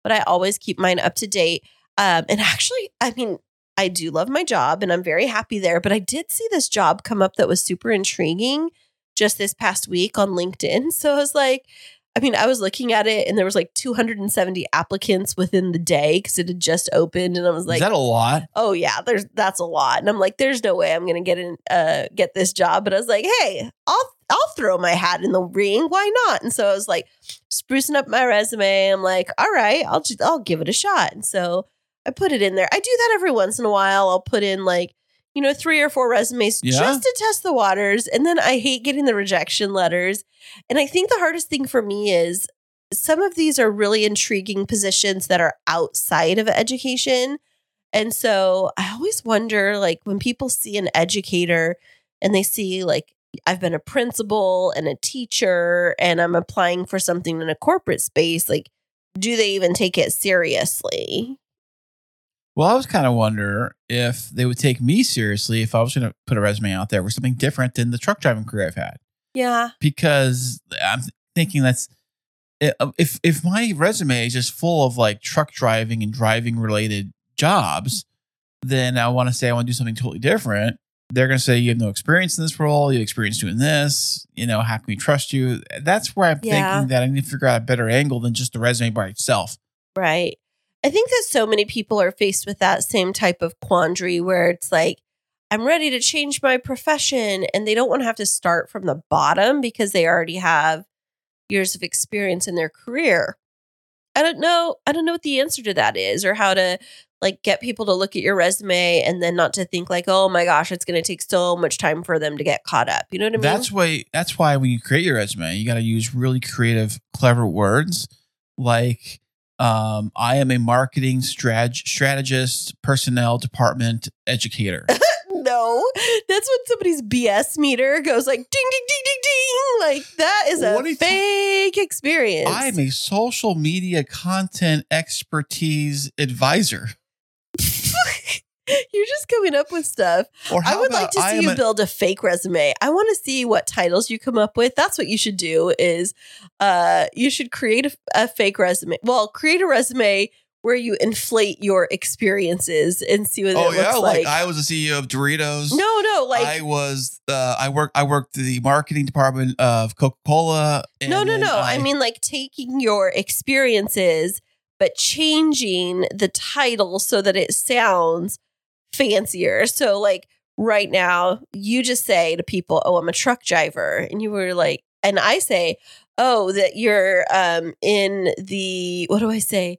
Speaker 1: But I always keep mine up to date. Um, and <laughs> actually, I mean, I do love my job and I'm very happy there. But I did see this job come up that was super intriguing just this past week on LinkedIn. <laughs> So I was like, I mean, I was looking at it and there was like 270 applicants within the day because it had just opened, and I was like,
Speaker 4: is that a lot?
Speaker 1: oh yeah, there's that's a lot. And I'm like, there's no way I'm gonna get in uh get this job. But I was like, hey, I'll I'll throw my hat in the ring. Why not? And so I was like sprucing up my resume. I'm like, all right, I'll just I'll give it a shot. And so I put it in there. I do that every once in a while. I'll put in like, you know, three or four resumes
Speaker 4: Yeah.
Speaker 1: just to test the waters. And then I hate getting the rejection letters. And I think the hardest thing for me is some of these are really intriguing positions that are outside of education. And so I always wonder like when people see an educator and they see like I've been a principal and a teacher and I'm applying for something in a corporate space, like do they even take it seriously?
Speaker 4: Well, I was kind of wonder if they would take me seriously if I was going to put a resume out there with something different than the truck driving career I've had.
Speaker 1: Yeah.
Speaker 4: Because I'm thinking that's eh, uh, if if my resume is just full of like truck driving and driving related jobs, then I want to say I want to do something totally different. They're going to say you have no experience in this role. You have experience doing this. You know, how can we trust you? That's where I'm
Speaker 1: Yeah.
Speaker 4: thinking that I need to figure out a better angle than just the resume by itself.
Speaker 1: Right. I think that so many people are faced with that same type of quandary where it's like, I'm ready to change my profession. And they don't want to have to start from the bottom because they already have years of experience in their career. I don't know. I don't know what the answer to that is or how to like get people to look at your resume and then not to think like, oh my gosh, it's going to take so much time for them to get caught up. You know what I mean?
Speaker 4: That's why. That's why when you create your resume, you got to use really creative, clever words like um, "I am a marketing strat- strategist, personnel department educator." <laughs>
Speaker 1: no, that's when somebody's BS meter goes like ding, ding, ding, ding, ding. Like that is a
Speaker 4: What are you ta-
Speaker 1: fake experience.
Speaker 4: I am a social media content expertise advisor. <laughs>
Speaker 1: You're just coming up with stuff.
Speaker 4: Or
Speaker 1: I would like to see you
Speaker 4: a-
Speaker 1: build a fake resume. I want to see what titles you come up with. That's what you should do is uh you should create a, a fake resume. Well, create a resume where you inflate your experiences and see what
Speaker 4: Oh
Speaker 1: it
Speaker 4: yeah,
Speaker 1: looks
Speaker 4: like,
Speaker 1: like.
Speaker 4: I was the CEO of Doritos.
Speaker 1: no, no, like
Speaker 4: I was uh, I worked I worked the marketing department of Coca Cola.
Speaker 1: no, no, no. I, mean like taking your experiences but changing the title so that it sounds fancier. So like right now, you just say to people, "Oh, I'm a truck driver," and you were like, and I say, "Oh, that you're um in the what do I say?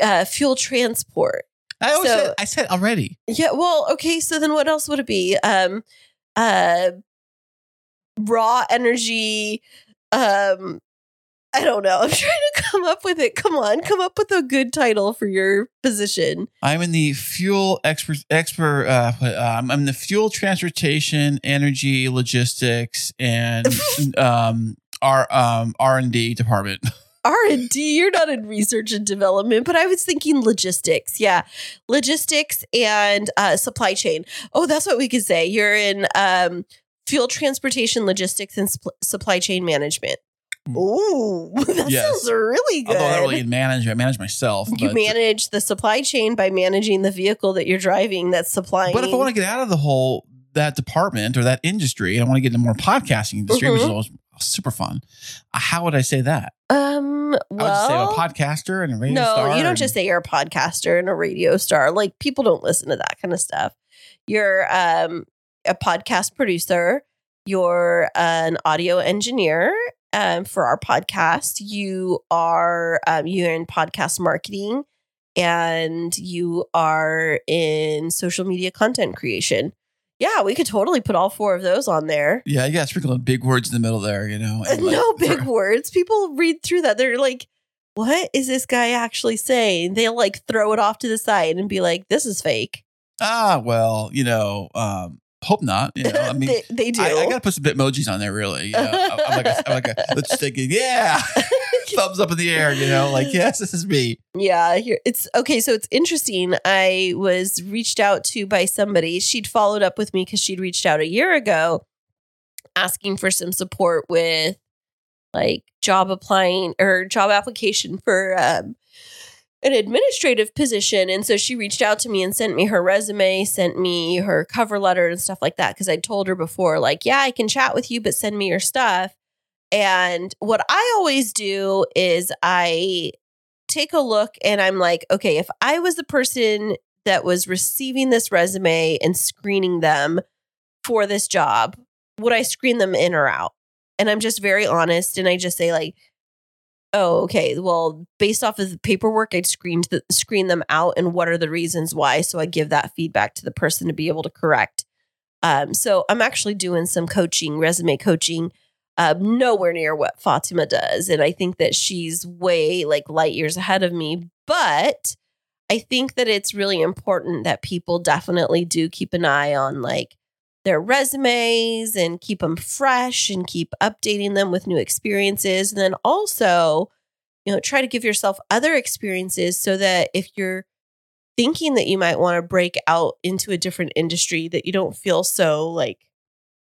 Speaker 1: Uh, fuel transport."
Speaker 4: I always
Speaker 1: so-
Speaker 4: said I said already.
Speaker 1: Yeah. Well, okay. So then, what else would it be? Um, uh, raw energy. Um, I don't know. <laughs> I'm trying to come up with it. Come on, come up with a good title for your position.
Speaker 4: I'm in the fuel expert expert. Uh, um, I'm in the fuel transportation, energy, logistics, and <laughs> um, R um R and D department. <laughs>
Speaker 1: R and D. You're not in research and development, but I was thinking logistics. Yeah, logistics and uh, supply chain. Oh, that's what we could say. You're in um, fuel transportation, logistics, and sp- supply chain management.
Speaker 4: Mm.
Speaker 1: Ooh, <laughs> that
Speaker 4: Yes.
Speaker 1: sounds really good.
Speaker 4: Although I don't really manage, I manage myself.
Speaker 1: you
Speaker 4: but-
Speaker 1: manage the supply chain by managing the vehicle that you're driving that's supplying.
Speaker 4: But if I want to get out of the whole that department or that industry, and I want to get into more podcasting industry, which is
Speaker 1: Mhm.
Speaker 4: always super fun. uh, How would I say that?
Speaker 1: um,
Speaker 4: I would just say I'm
Speaker 1: well,
Speaker 4: a podcaster and a radio
Speaker 1: no,
Speaker 4: star.
Speaker 1: you don't
Speaker 4: and-
Speaker 1: just say you're a podcaster and a radio star. Like people don't listen to that kind of stuff. You're um a podcast producer. You're an audio engineer um, for our podcast. You are um, you're in podcast marketing, and you are in social media content creation. Yeah, we could totally put all four of those on there.
Speaker 4: Yeah, you got sprinkling big words in the middle there, you know. and, <laughs> like,
Speaker 1: no big
Speaker 4: for- <laughs>
Speaker 1: words. People read through that. They're like, what is this guy actually saying? They'll like throw it off to the side and be like, this is fake.
Speaker 4: Ah, well, you know, um, hope not. You know, I <laughs> mean,
Speaker 1: they, they do.
Speaker 4: I, I got to put some bitmojis on there, really. You know, I'm like, a, I'm like a, let's think, yeah, <laughs> thumbs up in the air. You know, like yes, this is me.
Speaker 1: yeah, here it's okay. So it's interesting. I was reached out to by somebody. She'd followed up with me because she'd reached out a year ago asking for some support with like job applying or job application for um, an administrative position. And so she reached out to me and sent me her resume, sent me her cover letter and stuff like that. Cause I told her before, like, yeah, I can chat with you, but send me your stuff. And what I always do is I take a look and I'm like, okay, if I was the person that was receiving this resume and screening them for this job, would I screen them in or out? And I'm just very honest and I just say like, oh, okay, well, based off of the paperwork, I'd screened the, screen them out and what are the reasons why? So I give that feedback to the person to be able to correct. Um, so I'm actually doing some coaching, resume coaching, um, nowhere near what Fatemah does. And I think that she's way like light years ahead of me. But I think that it's really important that people definitely do keep an eye on like their resumes and keep them fresh and keep updating them with new experiences. And then also, you know, try to give yourself other experiences so that if you're thinking that you might want to break out into a different industry, that you don't feel so like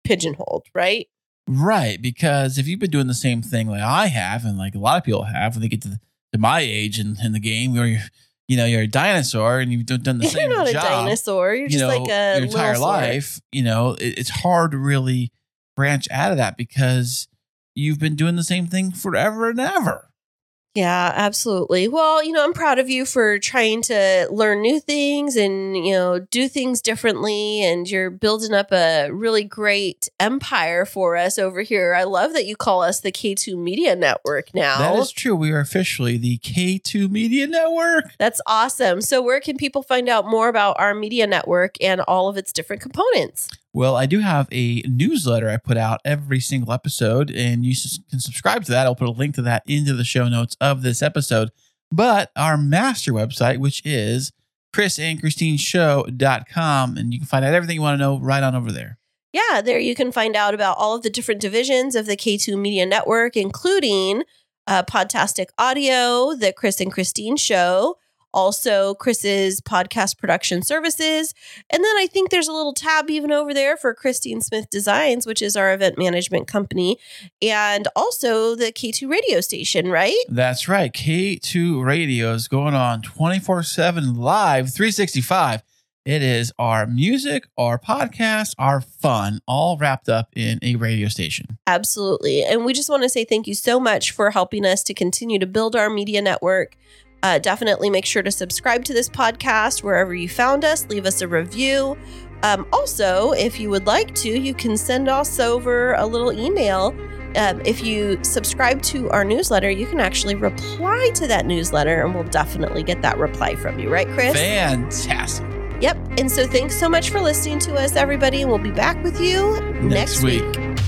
Speaker 1: pigeonholed, right?
Speaker 4: Right, because if you've been doing the same thing like I have, and like a lot of people have, when they get to, to my age in, in the game, where you're, you know, you're a dinosaur and you've done the <laughs>
Speaker 1: You're
Speaker 4: same
Speaker 1: not a dinosaur. You're
Speaker 4: you
Speaker 1: just
Speaker 4: know,
Speaker 1: like a
Speaker 4: your entire
Speaker 1: sword.
Speaker 4: life. You know, it, it's hard to really branch out of that because you've been doing the same thing forever and ever.
Speaker 1: Yeah, absolutely. Well, you know, I'm proud of you for trying to learn new things and, you know, do things differently. And you're building up a really great empire for us over here. I love that you call us the K2 Media Network now.
Speaker 4: That is true. We are officially the K2 Media Network.
Speaker 1: That's awesome. So, where can people find out more about our media network and all of its different components?
Speaker 4: Well, I do have a newsletter I put out every single episode, and you can subscribe to that. I'll put a link to that into the show notes of this episode. But our master website, which is krisandkristineshow.com, and you can find out everything you want to know right on over there.
Speaker 1: Yeah, there you can find out about all of the different divisions of the K2 Media Network, including uh, Podtastic Audio, the Kris and Kristine Show, also Kris's podcast production services. And then I think there's a little tab even over there for Kristine Smith Designs, which is our event management company, and also the K2 radio station, right?
Speaker 4: That's right. K2 Radio is going on 24 7 live, 365. It is our music, our podcast, our fun, all wrapped up in a radio station.
Speaker 1: Absolutely. And we just want to say thank you so much for helping us to continue to build our media network. Uh, definitely make sure to subscribe to this podcast wherever you found us, leave us a review. Um, also, if you would like to, you can send us over a little email. Um, if you subscribe to our newsletter, you can actually reply to that newsletter, and we'll definitely get that reply from you, right, Kris?
Speaker 4: Fantastic.
Speaker 1: Yep. And so thanks so much for listening to us, everybody. And we'll be back with you next,
Speaker 4: Next week.
Speaker 1: week.